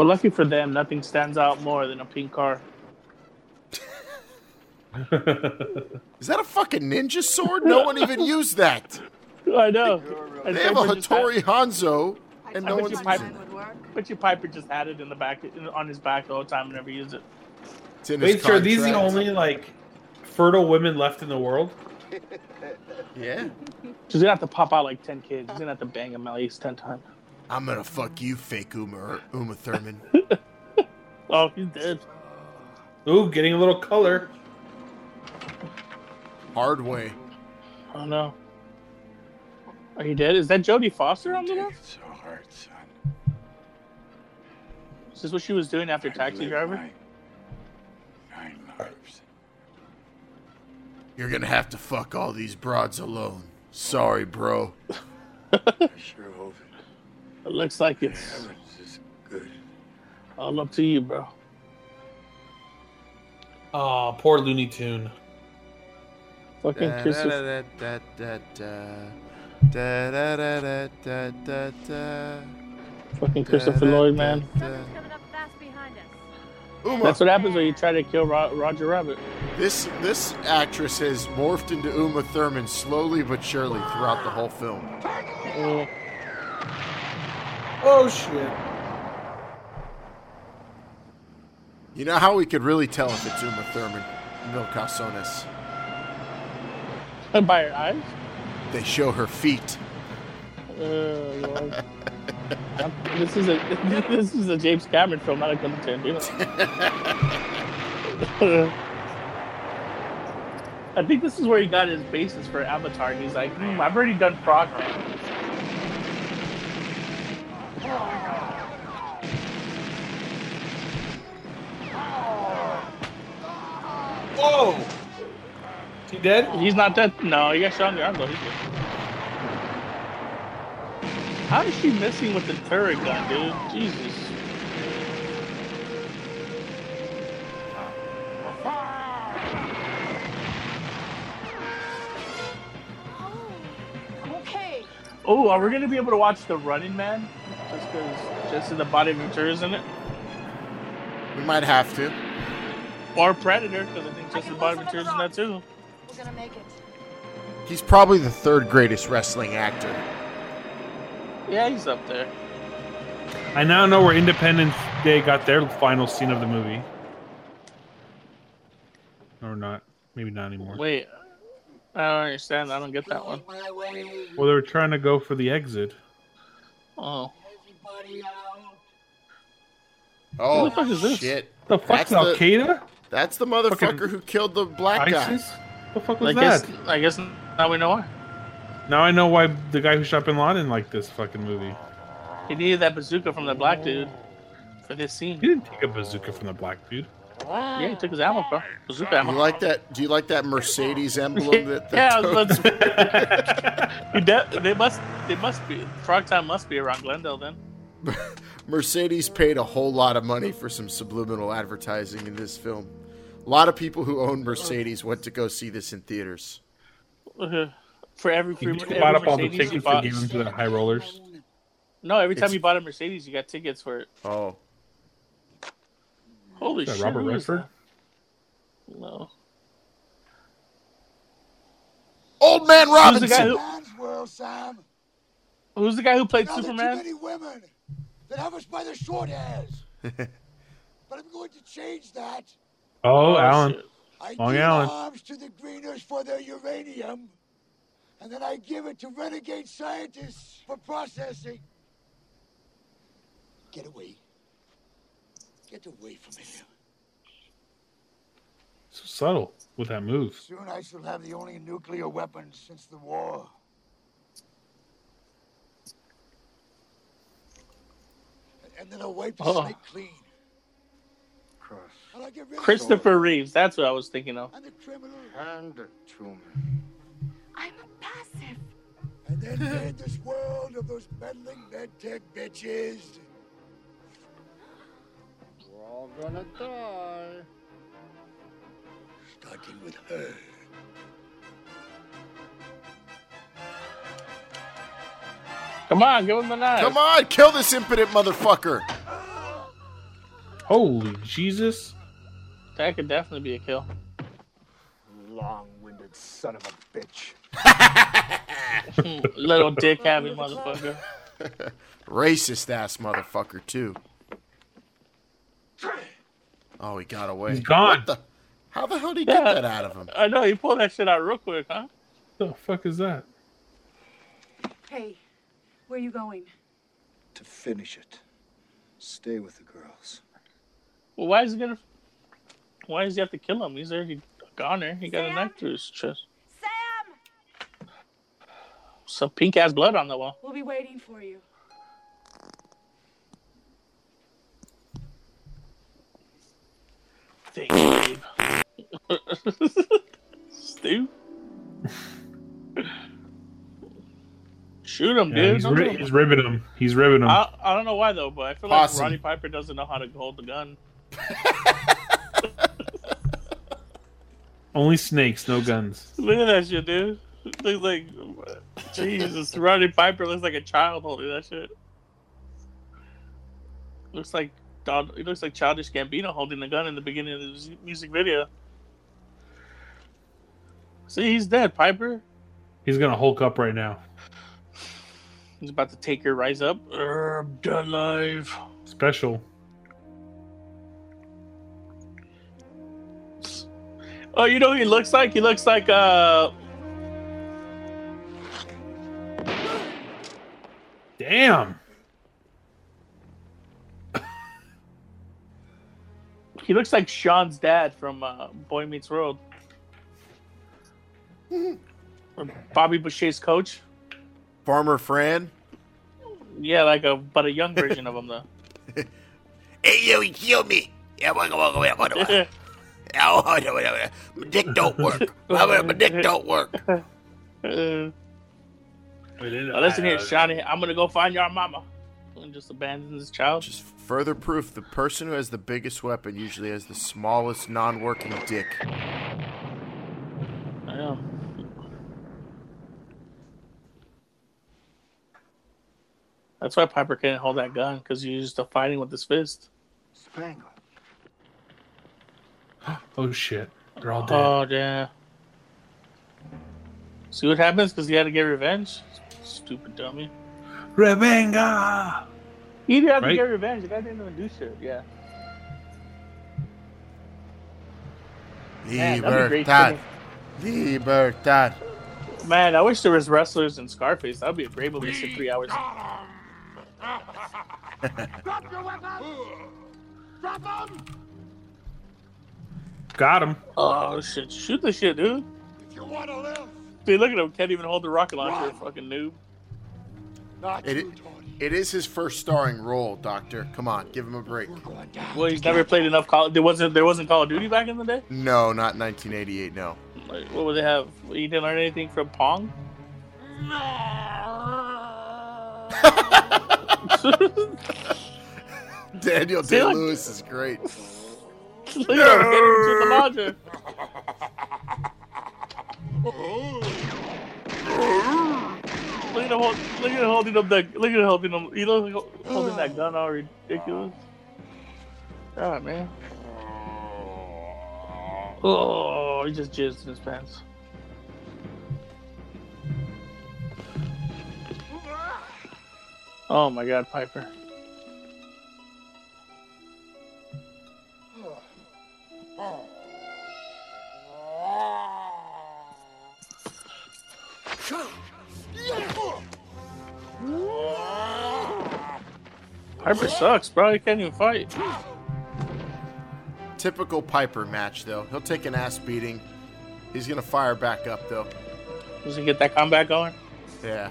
C: Well, lucky for them, nothing stands out more than a pink car.
A: Is that a fucking ninja sword? No one even used that.
C: I know. And
A: They have a
C: Piper had-
A: Hattori Hanzo, and
C: I
A: no
C: bet
A: one's
C: Piper,
A: using it.
C: But your Piper just had it in the back, in, on his back the whole time and never used it.
A: It's in his
B: Wait, sure. Are these the only like fertile women left in the world?
A: Yeah.
C: She's gonna have to pop out like ten kids. She's gonna have to bang him at least ten times.
A: I'm gonna fuck you, fake Uma, Uma Thurman.
C: Oh, he's dead.
B: Ooh, getting a little color.
A: Hard way.
C: Oh no. Are you dead? Is that Jodie Foster on the left?
N: So hard, son.
C: Is this what she was doing after Taxi Driver?
N: Nine lives.
A: You're gonna have to fuck all these broads alone. Sorry, bro.
N: I sure hope
C: It looks like it's
N: heavens is good.
C: all up to you, bro.
B: Oh, poor Looney Tune.
C: Fucking Christopher. Fucking Christopher Lloyd, man.
A: Uma.
C: That's what happens when you try to kill Ro- Roger Rabbit.
A: This this actress has morphed into Uma Thurman slowly but surely throughout the whole film.
C: Uh,
B: Oh shit.
A: You know how we could really tell if it's Uma Thurman? Mil Calzones.
C: by her eyes?
A: They show her feet.
C: Uh, Lord. this is a this is a James Cameron film, not a Quentin Tarantino. I think this is where he got his basis for Avatar. He's like, hmm, I've already done Frogman.
B: Whoa! Is he dead?
C: He's not dead. No, he got shot in the arm though. He's good. How is she missing with the turret gun, dude? Jesus.
L: Oh, okay.
C: Oh, are we gonna be able to watch The Running Man? Just because Jesse the Body Ventura's in it,
A: We might have to.
C: Or Predator? Because I think Justin the Body Ventura's in that too.
R: We're gonna make it.
A: He's probably the third greatest wrestling actor.
C: Yeah, he's up there.
B: I now know where Independence Day got their final scene of the movie. Or not. Maybe not anymore.
C: Wait, I don't understand. I don't get that one.
B: Well, they were trying to go for the exit.
C: Oh,
A: Oh, what
B: the fuck is this?
A: shit.
B: The fuck's Al Qaeda?
A: That's the motherfucker
B: Fucking
A: who killed the black guy.
B: ISIS? The fuck was
C: I guess
B: that?
C: I guess now we know why.
B: Now I know why the guy who shot Bin Laden liked this fucking movie.
C: He needed that bazooka from the black dude for this scene.
B: He didn't take a bazooka from the black dude.
C: Yeah, he took his ammo, bro. Bazooka
A: Do
C: ammo.
A: you like that? Do you like that Mercedes emblem? That, that
C: yeah, I was about to- de- they must. They must be. Frogtown must be around Glendale then.
A: Mercedes paid a whole lot of money for some subliminal advertising in this film. A lot of people who own Mercedes went to go see this in theaters.
C: For every,
B: He
C: for
B: just
C: every
B: bought up all the
C: Mercedes
B: tickets and gave them to the high rollers.
C: No, every time
A: It's-
C: you bought a Mercedes, you got tickets for it.
A: Oh,
C: Holy
B: Is that
C: shit!
B: Robert
C: who is
B: Redford?
C: that? No.
A: Old Man
C: Who's the guy
A: Robinson.
C: who?
N: Man's world, Sam.
C: Who's the guy who played
N: Now there are too many women that have us by the short hairs. but I'm going to change that.
B: Oh, Alan.
C: shit.
N: I
B: Long
N: give
B: Island.
N: arms to the greeners for their uranium, and then I give it to renegade scientists for processing. Get away. Get away from here.
B: So subtle with that move.
N: Soon I shall have the only nuclear weapon since the war. And then I'll wipe the
C: Oh.
N: slate clean. And I'll get rid of
C: Christopher Reeves. That's what I was thinking of.
N: and the criminal.
K: Hand it to me.
J: I'm a passive.
N: And then rid this world of those meddling medtech bitches.
K: We're all gonna die.
N: Starting with her.
C: Come on, give him the knife.
A: Come on, kill this impotent motherfucker.
B: Holy Jesus.
C: That could definitely be a kill.
K: Long-winded son of a bitch.
C: Little dick having motherfucker.
A: Racist ass motherfucker too. Oh, he got away.
B: He's gone.
A: What the? How the hell did he get that out of him?
C: I know he pulled that shit out real quick, huh?
B: The fuck is that?
J: Hey, where are you going?
N: To finish it. Stay with the girls.
C: Well, why is he gonna? Why does he have to kill him? He's already a goner. He got a knife through his chest.
J: Sam!
C: Some pink ass blood on the wall.
J: We'll be waiting for you.
C: Thank you, babe. Stu. Shoot him,
B: Yeah,
C: dude.
B: he's, ri- he's ribbing him. He's ribbing him.
C: I, I don't know why though, but I feel
A: Possum.
C: like Roddy Piper doesn't know how to hold the gun.
B: Only snakes, no guns.
C: Look at that shit, dude. Looks like Jesus. Roddy Piper looks like a child holding that shit. Looks like Don- he looks like childish Gambino holding the gun in the beginning of the music video. See, he's dead, Piper.
B: He's gonna Hulk up right now.
C: He's about to take her rise up. Err, I'm done alive.
B: Special.
C: Oh, you know who he looks like? He looks like uh
B: Damn.
C: he looks like Sean's dad from uh, Boy Meets World. Or Bobby Boucher's coach.
A: Farmer Fran.
C: Yeah, like a but a young version of him though.
A: Hey, you, he killed me. Yeah, waka, waka, waka, waka, waka. Oh. My dick don't work. My my dick don't work.
C: Now listen here, Shawnee. I'm gonna go find your mama. And just abandon this child.
A: Just further proof: the person who has the biggest weapon usually has the smallest non-working dick.
C: I know. That's why Piper can't hold that gun because he's just fighting with his fist.
K: Spangler.
B: Oh shit. They're all dead.
C: Oh yeah. See what happens because he had to get revenge. Stupid dummy.
B: Revenga!
C: He didn't have
B: Right?
C: to get revenge. The guy didn't even do shit. Yeah. Man, great
A: Libertad. Libertad.
C: Man, I wish there was wrestlers in Scarface. That'd be a great movie to sit three hours.
F: Drop your weapon! Drop them!
B: Got him.
C: Oh shit! Shoot the shit, dude.
F: If you want to live,
C: Dude, look at him. Can't even hold the rocket launcher. Fucking noob.
F: not
A: It,
F: you,
A: it is his first starring role, Doctor. Come on, give him a break.
C: Well, he's never played enough Call. There wasn't. There wasn't Call of Duty back in the day.
A: No, not 1988. No.
C: Like, what would they have? You didn't learn anything from Pong.
A: Daniel
C: See,
A: Day
C: look-
A: Lewis is great.
C: Look at him to the. Look at him, hold, look at him holding up that. Look at him holding him. You know, holding that gun all ridiculous. God, man. Oh, he just jizzed in his pants. Oh my God, Piper. Piper sucks, bro. He can't even fight.
A: Typical Piper match, though. He'll take an ass beating. He's gonna fire back up, though.
C: Does he get that combat going?
A: Yeah.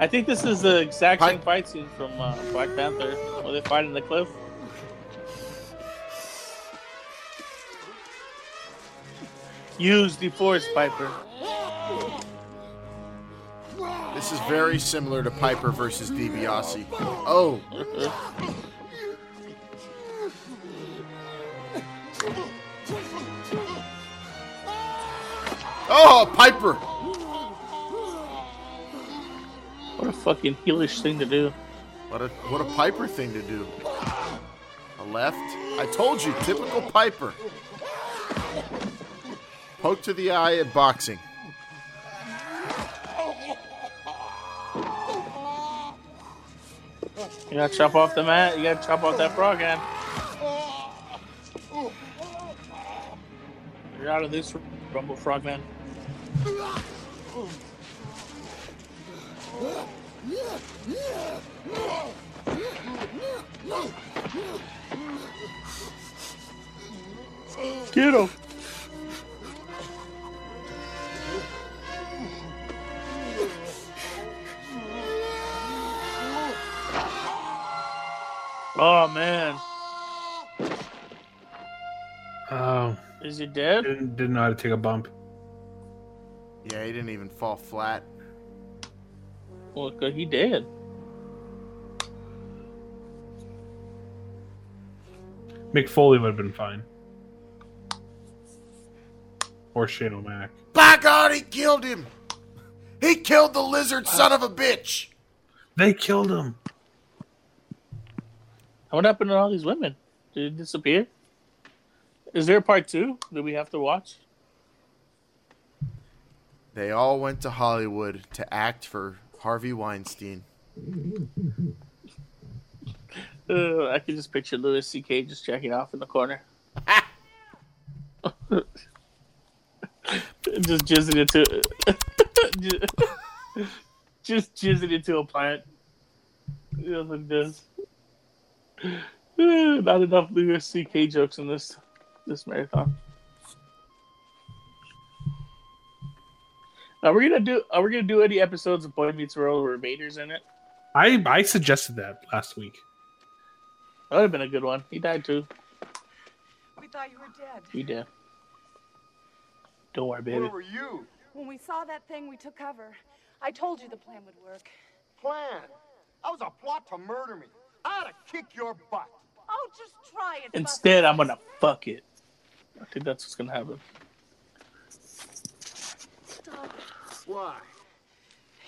C: I think this is the exact same fight scene from uh, Black Panther, where they fight in the cliff. Use the force, Piper.
A: This is very similar to Piper versus DiBiase. Oh. Oh, Piper!
C: What a fucking heelish thing to do.
A: What a what a Piper thing to do. A left. I told you, typical Piper. Poke to the eye at boxing.
C: You gotta chop off the mat. You gotta chop off that frog hand. You're out of this, Rumble Frogman. Get him. Oh man,
B: Oh,
C: is he dead?
B: didn't, didn't know how to take a bump.
A: Yeah, he didn't even fall flat.
C: Well, good, he did.
B: Mick Foley would have been fine. Or Shane O'Mac.
A: By God, he killed him! He killed the lizard son of a bitch!
B: They killed him.
C: What happened to all these women? Did it disappear? Is there a part two that we have to watch?
A: They all went to Hollywood to act for Harvey Weinstein.
C: Uh, I can just picture Louis C.K. just checking off in the corner. just jizzing into just jizzing into a plant. You know does. Uh, Not enough Louis C.K. jokes in this this marathon. Are we gonna do? Are we gonna do any episodes of Boy Meets World where Vader's in it?
B: I I suggested that last week.
C: That would have been a good one. He died too.
L: We thought you were dead.
C: He did. Don't worry, baby.
K: Where were you?
L: When we saw that thing, we took cover. I told you the plan would work.
K: Plan? That was a plot to murder me. I ought to kick your butt.
L: Oh, just try it.
C: Instead, I'm gonna fuck it. I think that's what's gonna happen.
K: Why?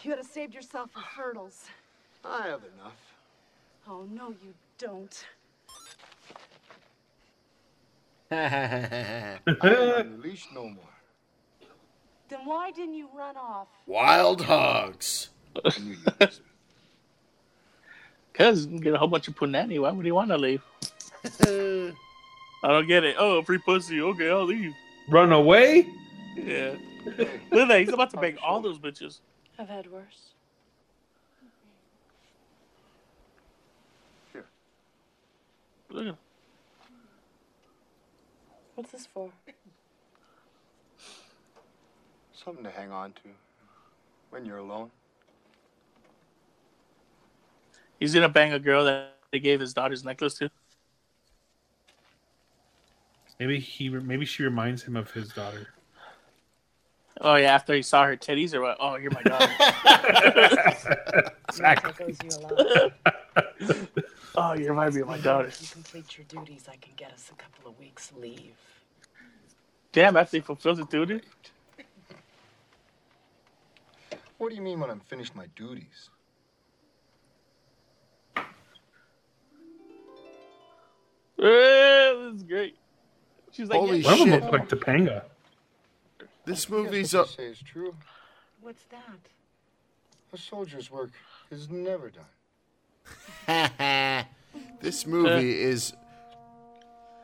L: You gotta save yourself for Fertles.
K: I have enough.
L: Oh, no, you don't.
K: I'm not on the leash no more.
L: Then why didn't you run off?
A: Wild hogs.
C: Cause you get a whole bunch of punani. Why would he want to leave? I don't get it. Oh, free pussy. Okay, I'll leave.
B: Run away?
C: Yeah. Look at that. He's about to bang all those bitches.
L: I've had worse. Here.
C: Look at him.
L: What's this for?
K: Something to hang on to when you're alone.
C: He's gonna bang a girl that they gave his daughter's necklace to.
B: Maybe he, maybe she reminds him of his daughter.
C: Oh yeah, after he saw her titties or what? Oh, you're my daughter.
B: Exactly.
C: oh, you remind me of my daughter.
L: If you complete your duties, I can get us a couple of weeks leave.
C: Damn, after he fulfills the duty.
K: What do you mean when I'm finished my duties?
C: Eh, this is great. She's like,
A: Holy
C: yeah,
B: One of them
A: shit.
B: looked like Topanga.
A: This
K: I
A: movie's
K: guess
A: a
K: say is true.
L: What's that?
K: A soldier's work is never done.
A: this movie is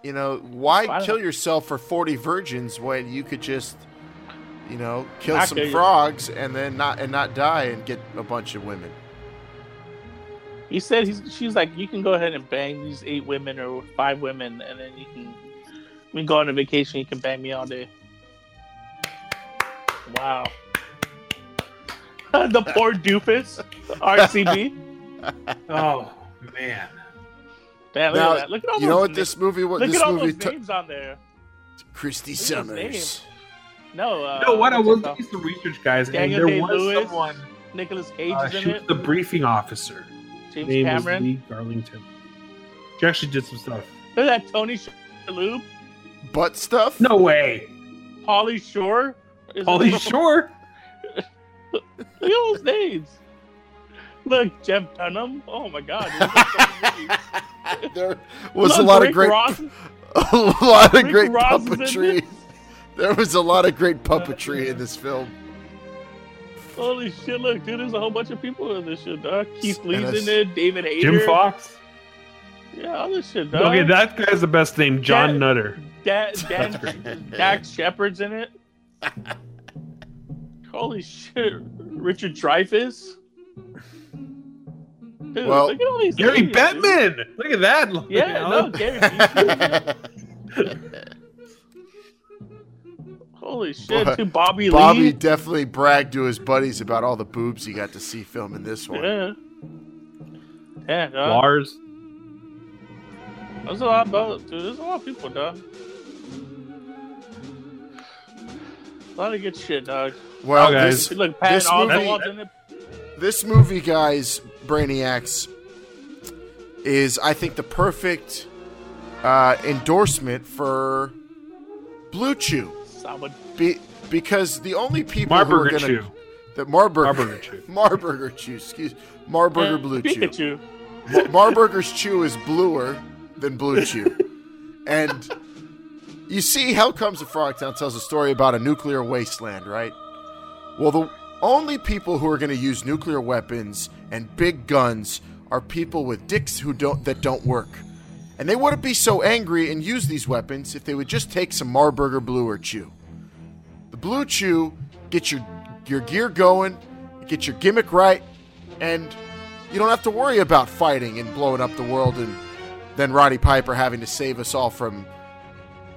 A: you know why
C: Why
A: kill yourself for 40 virgins when you could just you know kill
C: Not
A: some
C: kill you.
A: frogs and then not and not die and get a bunch of women
C: He said he's. She's like, you can go ahead and bang these eight women or five women, and then you can. We can go on a vacation. You can bang me all day. Wow. the poor doofus, RCB.
B: Oh man.
C: Damn, look
A: Now,
C: at that. Look at all
A: you know what
C: na-
A: this movie what
C: Look
A: this
C: at all
A: movie
C: those
A: took
C: names on there.
A: Kristi
C: Look
A: Somers
C: names. No, uh,
B: You know what? I
C: what's
B: was
C: it
B: doing some research, guys, and
C: Daniel
B: there
C: Day
B: was
C: Lewis,
B: someone.
C: Nicolas Cage
B: Uh,
C: in it.
B: the briefing officer.
C: James
B: name
C: Cameron.
B: was Lee Garlington. She actually did some stuff.
C: Look at that Tony Shalhoub,
A: butt stuff
B: No way.
C: Holly Shore. Is
B: Pauly
C: it-
B: Shore.
C: Look at those names. Look, Jeff Dunham. Oh my God. there's like so many movies.
A: there was a lot
C: Rick
A: of great
C: Ross-
A: a lot of
C: Rick
A: great
C: Ross
A: puppetry there was a lot of great uh, puppetry in this film
C: Holy shit! Look, dude, there's a whole bunch of people in this shit, dog. Keith Lee's in it. David Hayter.
B: Jim Fox.
C: Yeah, all this shit, dog.
B: Okay, that guy's the best name. John
C: Dan-
B: Nutter.
C: Dan, Dan, Dax Shepard's in it. Holy shit! Richard Dreyfuss. Dude,
A: Well,
C: look at all these.
B: Gary
C: names, dude.
B: Bettman. Look at that.
C: Yeah, no, Gary. Busey's- Holy shit,
A: But
C: dude, Bobby,
A: Bobby
C: Lee.
A: definitely bragged to his buddies about all the boobs he got to see filming this one.
C: Yeah. Yeah, dog.
B: Lars.
C: There's a lot of dude. There's a lot of people, dog. A lot of good shit, dog.
A: Well,
B: Okay.
A: this,
C: Look, Patton
A: this movie,
C: Oswalt in it.
A: this movie, guys, Brainiacs, is I think the perfect uh, endorsement for Blue Chew.
C: Someone.
A: Be, because the only people who are
B: Marburger
A: going
B: Chew.
A: to the Marburger,
B: Marburger Chew.
A: Marburger Chew, excuse Marburger
C: Uh,
A: Blue Chew.
C: Pikachu.
A: Mar- Marburger's Chew is bluer than Blue Chew, and you see, Hell Comes to Frogtown tells a story about a nuclear wasteland, right? Well, the only people who are going to use nuclear weapons and big guns are people with dicks who don't that don't work. And they wouldn't be so angry and use these weapons if they would just take some Marburger Blue or Chew. Blue Chew get your your gear going, get your gimmick right, and you don't have to worry about fighting and blowing up the world and then Roddy Piper having to save us all from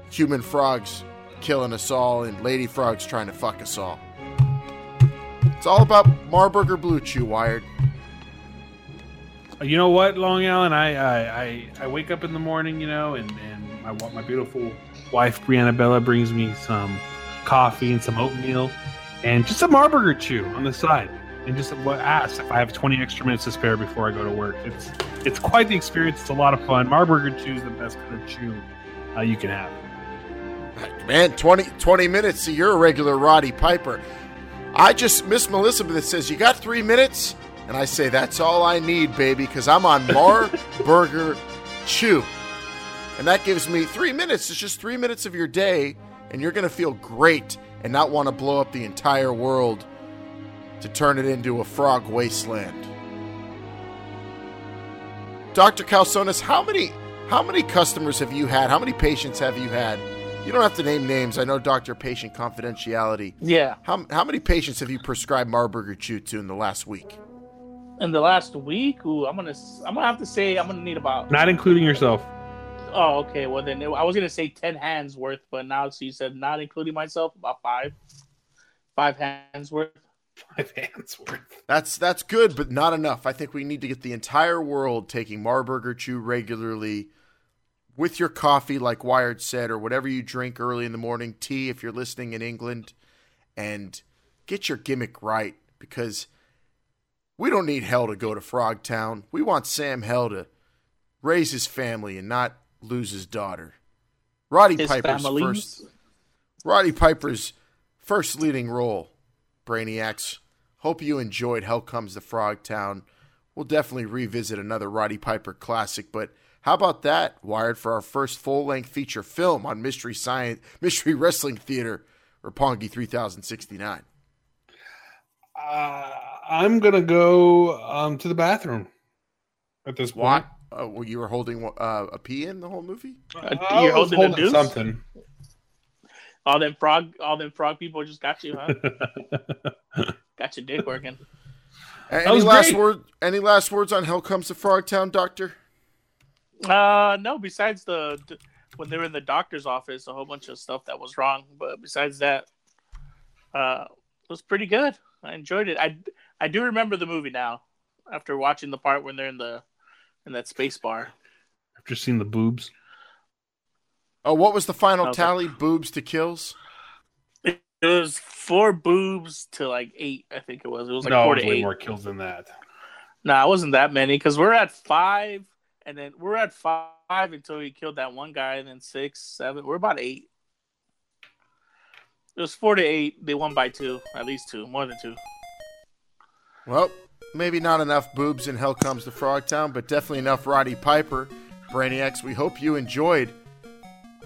A: human frogs killing us all and lady frogs trying to fuck us all. It's all about Marburger Blue Chew, Wired.
B: You know what, Long Island? I I, I, I wake up in the morning, you know, and, and my my beautiful wife Brianna Bella brings me some coffee and some oatmeal, and just a Marburger chew on the side, and just what asks if I have 20 extra minutes to spare before I go to work. It's it's quite the experience. It's a lot of fun. Marburger chew is the best kind of chew uh, you can have.
A: Man, 20, 20 minutes, so you're a regular Roddy Piper. I just Miss Melissa that says you got three minutes, and I say that's all I need, baby, because I'm on Marburger Chew, and that gives me three minutes. It's just three minutes of your day, and you're gonna feel great and not want to blow up the entire world to turn it into a frog wasteland. Dr. Calsonis, how many how many customers have you had? How many patients have you had? You don't have to name names. I know doctor patient confidentiality.
C: Yeah.
A: How, how many patients have you prescribed Marburger Chew to in the last week?
C: In the last week, ooh, I'm gonna I'm gonna have to say I'm gonna need about.
B: Not including yourself.
C: Oh, okay. Well, then I was gonna say ten hands worth, but now so you said not including myself, about five, five hands worth.
B: Five hands worth.
A: That's that's good, but not enough. I think we need to get the entire world taking Marburger Chew regularly with your coffee, like Wired said, or whatever you drink early in the morning, tea if you're listening in England, and get your gimmick right because we don't need Hell to go to Frogtown. We want Sam Hell to raise his family and not lose his daughter. Roddy
C: His
A: Piper's
C: families?
A: first Roddy Piper's first leading role, Brainiacs. Hope you enjoyed Hell Comes the Frogtown. We'll definitely revisit another Roddy Piper classic, but how about that, Wired, for our first full length feature film on Mystery Science Mystery Wrestling Theater, Rapongi 3069?
B: Uh, I'm gonna go um, to the bathroom at this point.
A: Uh, well, you were holding uh, a pee in the whole movie?
C: Uh, you're
B: was
C: holding, a
B: holding
C: deuce?
B: something.
C: All them frog, all them frog people just got you, huh? got your dick working.
A: Any last
B: great.
A: word? Any last words on Hell Comes to Frogtown, Doctor?
C: Uh, no. Besides the, the when they were in the doctor's office, a whole bunch of stuff that was wrong. But besides that, uh, it was pretty good. I enjoyed it. I I do remember the movie now after watching the part when they're in the in that space bar.
B: I've just seen the boobs.
A: Oh, what was the final
C: Okay.
A: tally? Boobs to kills?
C: It was four boobs to like eight. I think it was. It was like
B: no,
C: four
B: it
C: to
B: way
C: eight.
B: more kills than that.
C: Nah, it wasn't that many because we're at five, and then we're at five until we killed that one guy, and then six, seven. We're about eight. It was four to eight. They won by two, at least two, more than two.
A: Well, maybe not enough boobs in Hell Comes to Frogtown, but definitely enough Roddy Piper. Brainiacs, we hope you enjoyed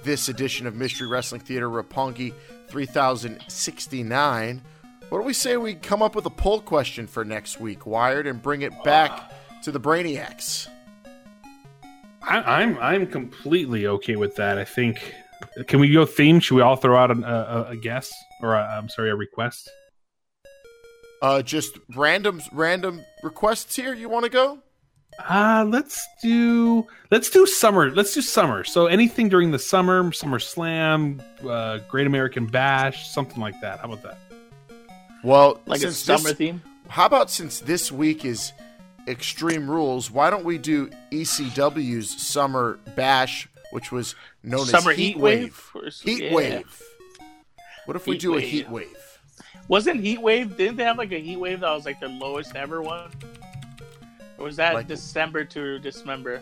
A: this edition of Mystery Wrestling Theater Rapongi 3069. What do we say we come up with a poll question for next week, Wired, and bring it back to the Brainiacs?
B: I, I'm I'm completely okay with that. I think. Can we go theme? Should we all throw out an, a, a- guess or I'm sorry, a request?
A: Uh, just random random requests here. You want to go?
B: Uh let's do let's do summer. Let's do summer. So anything during the summer, Summer Slam, uh, Great American Bash, something like that. How about that?
A: Well,
C: Like a summer
A: this-
C: theme?
A: How about since this week is Extreme Rules, why don't we do ECW's Summer Bash, which was known
C: Summer
A: as Heat
C: Heat
A: Wave?
C: Wave? Or
A: Heat
C: yeah.
A: Wave. What if we
C: Heat
A: do a Heat Wave?
C: Wasn't Heat Wave? Didn't they have like a Heat Wave that was like the lowest ever one? Or was that
A: Like-
C: December to Dismember?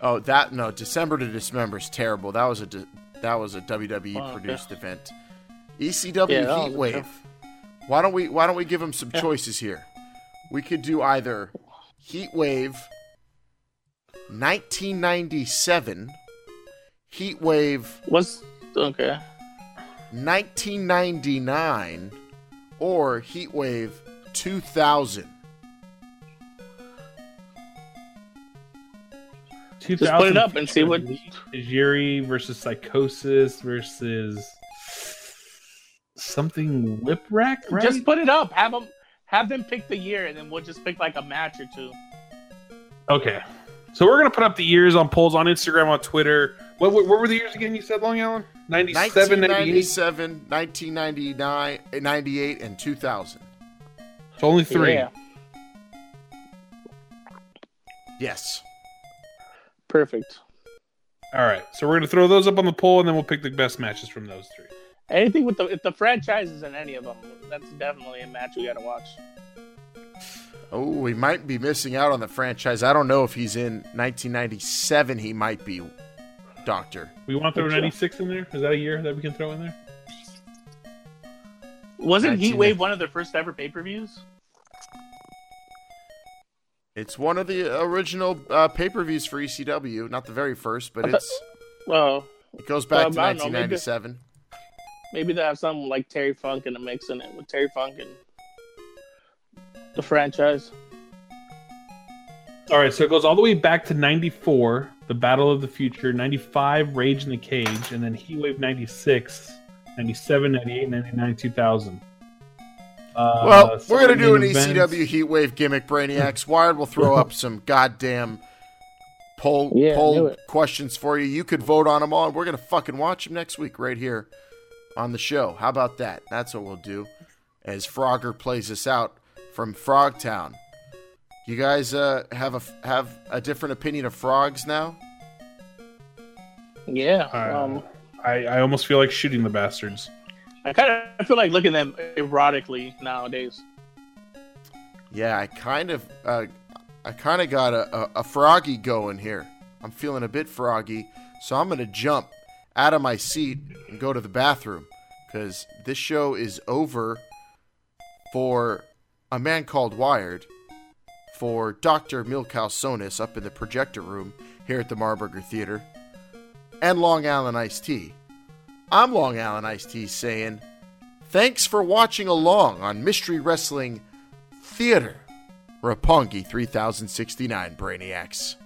A: Oh, that no, December to Dismember is terrible. That was a that was a WWE
C: Oh,
A: produced event. ECW
C: Yeah,
A: Heat Wave.
C: tough-
A: Why don't we why don't we give them some
C: Yeah.
A: choices here? We could do either Heat Wave 1997, Heat Wave
C: Was okay.
A: 1999, or Heat Wave 2000.
C: Just put it up and see what-
B: Yuri versus Psicosis versus something Whipwreck, right?
C: Just put it up. Have them have them pick the year, and then we'll just pick like a match or two.
B: Okay. So we're gonna put up the years on polls on Instagram, on Twitter. What, what, what were the years again? You said Long Island, 97, 98?
A: 1997, 1999, 98, and 2000.
B: So only three.
C: Yeah.
A: Yes.
C: Perfect.
B: All right. So we're gonna throw those up on the poll, and then we'll pick the best matches from those three.
C: Anything with the if the franchise is in any of them, that's definitely a match we gotta watch.
A: Oh, we might be missing out on the franchise. I don't know if he's in 1997. He might be, Doctor.
B: We want to throw 96 in there. Is that a year that we can throw in there?
C: Wasn't
A: 19
C: Heat Wave one of their first ever pay per views?
A: It's one of the original uh, pay per views for ECW. Not the very first, but it's
C: Well,
A: it goes back
C: um,
A: to
C: I know, maybe-
A: 1997.
C: Maybe they have something like Terry Funk in the mix in it with Terry Funk and the franchise.
B: All right, so it goes all the way back to 94, the Battle of the Future, 95, Rage in the Cage, and then Heatwave 96, 97, 98, 99, 2000. Uh,
A: Well, we're gonna do an
B: main events-
A: ECW Heatwave gimmick, Brainiacs. Wired will throw up some goddamn poll
C: Yeah,
A: poll questions for you. You could vote on them all, and we're gonna fucking watch them next week right here on the show. How about that? That's what we'll do. As Frogger plays us out from Frogtown. You guys uh, have a have a different opinion of frogs now?
C: Yeah.
B: Uh,
C: Um,
B: I, I almost feel like shooting the bastards.
C: I kind of feel like looking at them erotically nowadays.
A: Yeah, I kind of, uh, I kind of got a, a, a froggy going here. I'm feeling a bit froggy, so I'm gonna jump out of my seat and go to the bathroom because this show is over for a man called Wired, for Doctor Milkow Sonis up in the projector room here at the Marburger Theater, and Long Island Iced Tea. I'm Long Island Iced Tea saying, thanks for watching along on Mystery Wrestling Theater. Rapongi 3069 Brainiacs.